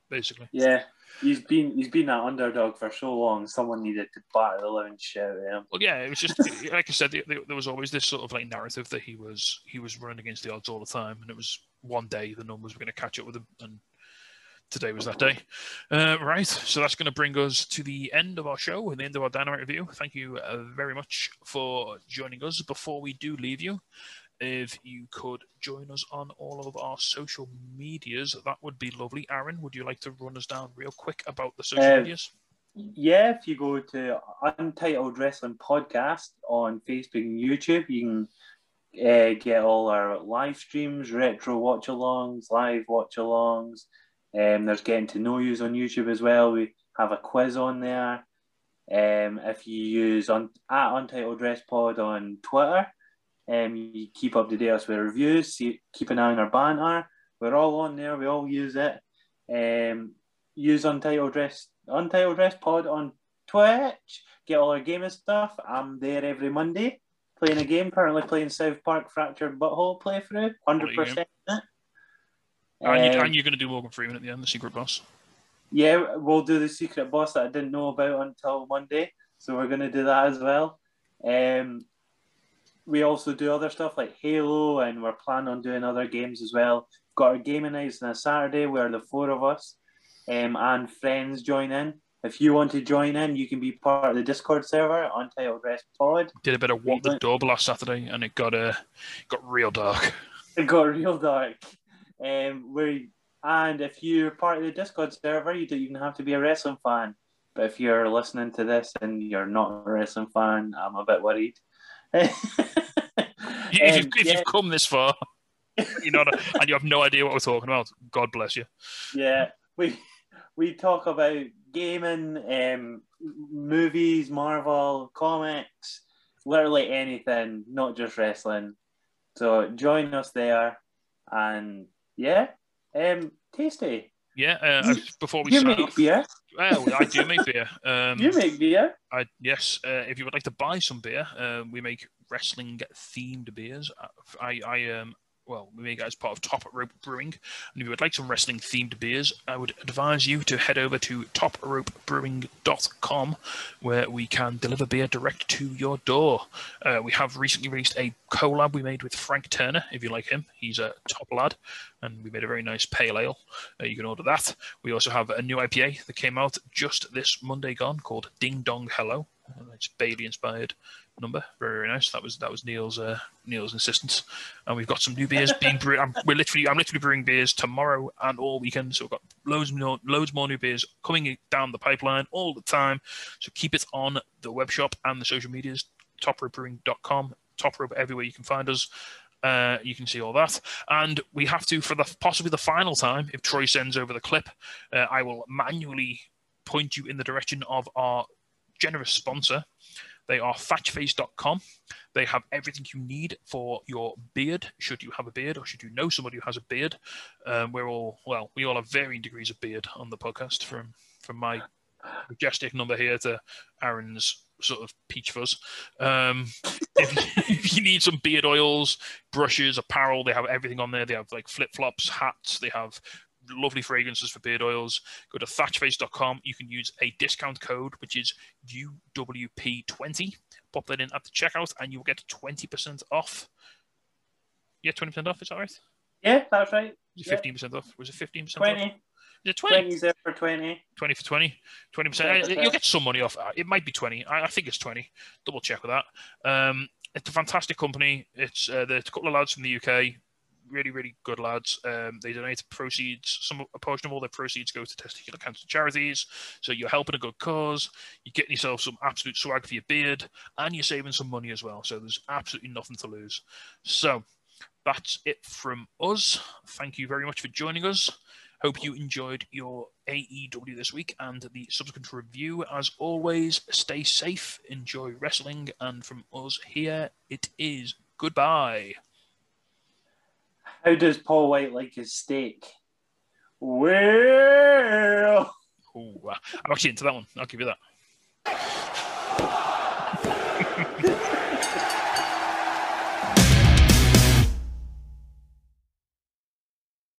basically. yeah, he's been he's been that underdog for so long. Someone needed to batter the living shit out of him. Well, yeah, it was just like I said. There, there was always this sort of like narrative that he was he was running against the odds all the time, and it was one day the numbers were going to catch up with him, and today was that day. Uh, right, so that's going to bring us to the end of our show and the end of our Dynamite review. Thank you uh, very much for joining us. Before we do leave you, if you could join us on all of our social medias, that would be lovely. Aaron, would you like to run us down real quick about the social Uh, medias? Yeah, if you go to Untitled Wrestling Podcast on Facebook and YouTube, you can uh, get all our live streams, retro watch alongs, live watch alongs. Um, there's getting to know yous on YouTube as well. We have a quiz on there. Um, if you use on at Untitled Dress Pod on Twitter, um, you keep up to date us with reviews. See, keep an eye on our banter. We're all on there. We all use it. Um, use Untitled Dress Untitled Dress Pod on Twitch. Get all our gaming stuff. I'm there every Monday playing a game. Currently playing South Park Fractured But Whole playthrough. Hundred percent. And, you, Um, and you're going to do Morgan Freeman at the end, the secret boss. yeah, we'll do the secret boss that I didn't know about until Monday. So we're going to do that as well. Um, we also do other stuff like Halo, and we're planning on doing other games as well. Got our gaming nights on a Saturday where the four of us um, and friends join in. If you want to join in, you can be part of the Discord server on Title Rest Pod. Did a bit of what the dub last Saturday, and it got uh, got real dark. It got real dark. Um, we and if you're part of the Discord server, you don't even have to be a wrestling fan. But if you're listening to this and you're not a wrestling fan, I'm a bit worried. If, you've, Um, if yeah, you've come this far, you know, and you have no idea what we're talking about, God bless you. yeah, we we talk about gaming, um, movies, Marvel, comics, literally anything, not just wrestling. So join us there, and yeah, um, tasty. Yeah. Uh, You- before we You sign make off, beer. well, I do make beer. Um, You make beer. I, yes, uh, if you would like to buy some beer, uh, we make wrestling themed beers. Uh, I, I um, well, it as part of Top Rope Brewing. And if you would like some wrestling themed beers, I would advise you to head over to topropebrewing.com where we can deliver beer direct to your door. Uh, we have recently released a collab we made with Frank Turner, if you like him. He's a top lad, and we made a very nice pale ale. Uh, you can order that. We also have a new IPA that came out just this Monday gone called Ding Dong Hello. Uh, It's Bayley inspired number. Very, very nice. That was that was Neil's uh, Neil's insistence. And we've got some new beers being brewed. We're literally I'm literally brewing beers tomorrow and all weekend. So we've got loads more loads more new beers coming down the pipeline all the time. So keep it on the web shop and the social medias. Topropebrewing.com. Top everywhere you can find us. Uh, you can see all that, and we have to for the possibly the final time. If Troy sends over the clip, uh, I will manually point you in the direction of our generous sponsor. They are thatchface.com. They have everything you need for your beard, should you have a beard or should you know somebody who has a beard. Um, we're all, well, we all have varying degrees of beard on the podcast from, from my majestic number here to Aaron's sort of peach fuzz. Um, if, if, you need some beard oils, brushes, apparel, they have everything on there. They have like flip flops, hats, they have lovely fragrances for beard oils. Go to thatchface.com. You can use a discount code, which is UWP20. Pop that in at the checkout, and you'll get 20% off. Yeah, 20% off, is that right? Yeah, that's right. 15% off. Was it 15% 20. off? Is it 20? 20's for 20. 20 for 20. 20%. You'll get some money off. It might be 20. I, I think it's 20. Double check with that. Um, it's a fantastic company. It's uh, there's a couple of lads from the UK really, really good lads. Um, they donate proceeds. Some a portion of all their proceeds go to testicular cancer charities. So you're helping a good cause. You're getting yourself some absolute swag for your beard, and you're saving some money as well. So there's absolutely nothing to lose. So that's it from us. Thank you very much for joining us. Hope you enjoyed your AEW this week and the subsequent review. As always, stay safe, enjoy wrestling, and from us here, it is goodbye. How does Paul White like his steak? Well, Ooh, I'm actually into that one. I'll give you that.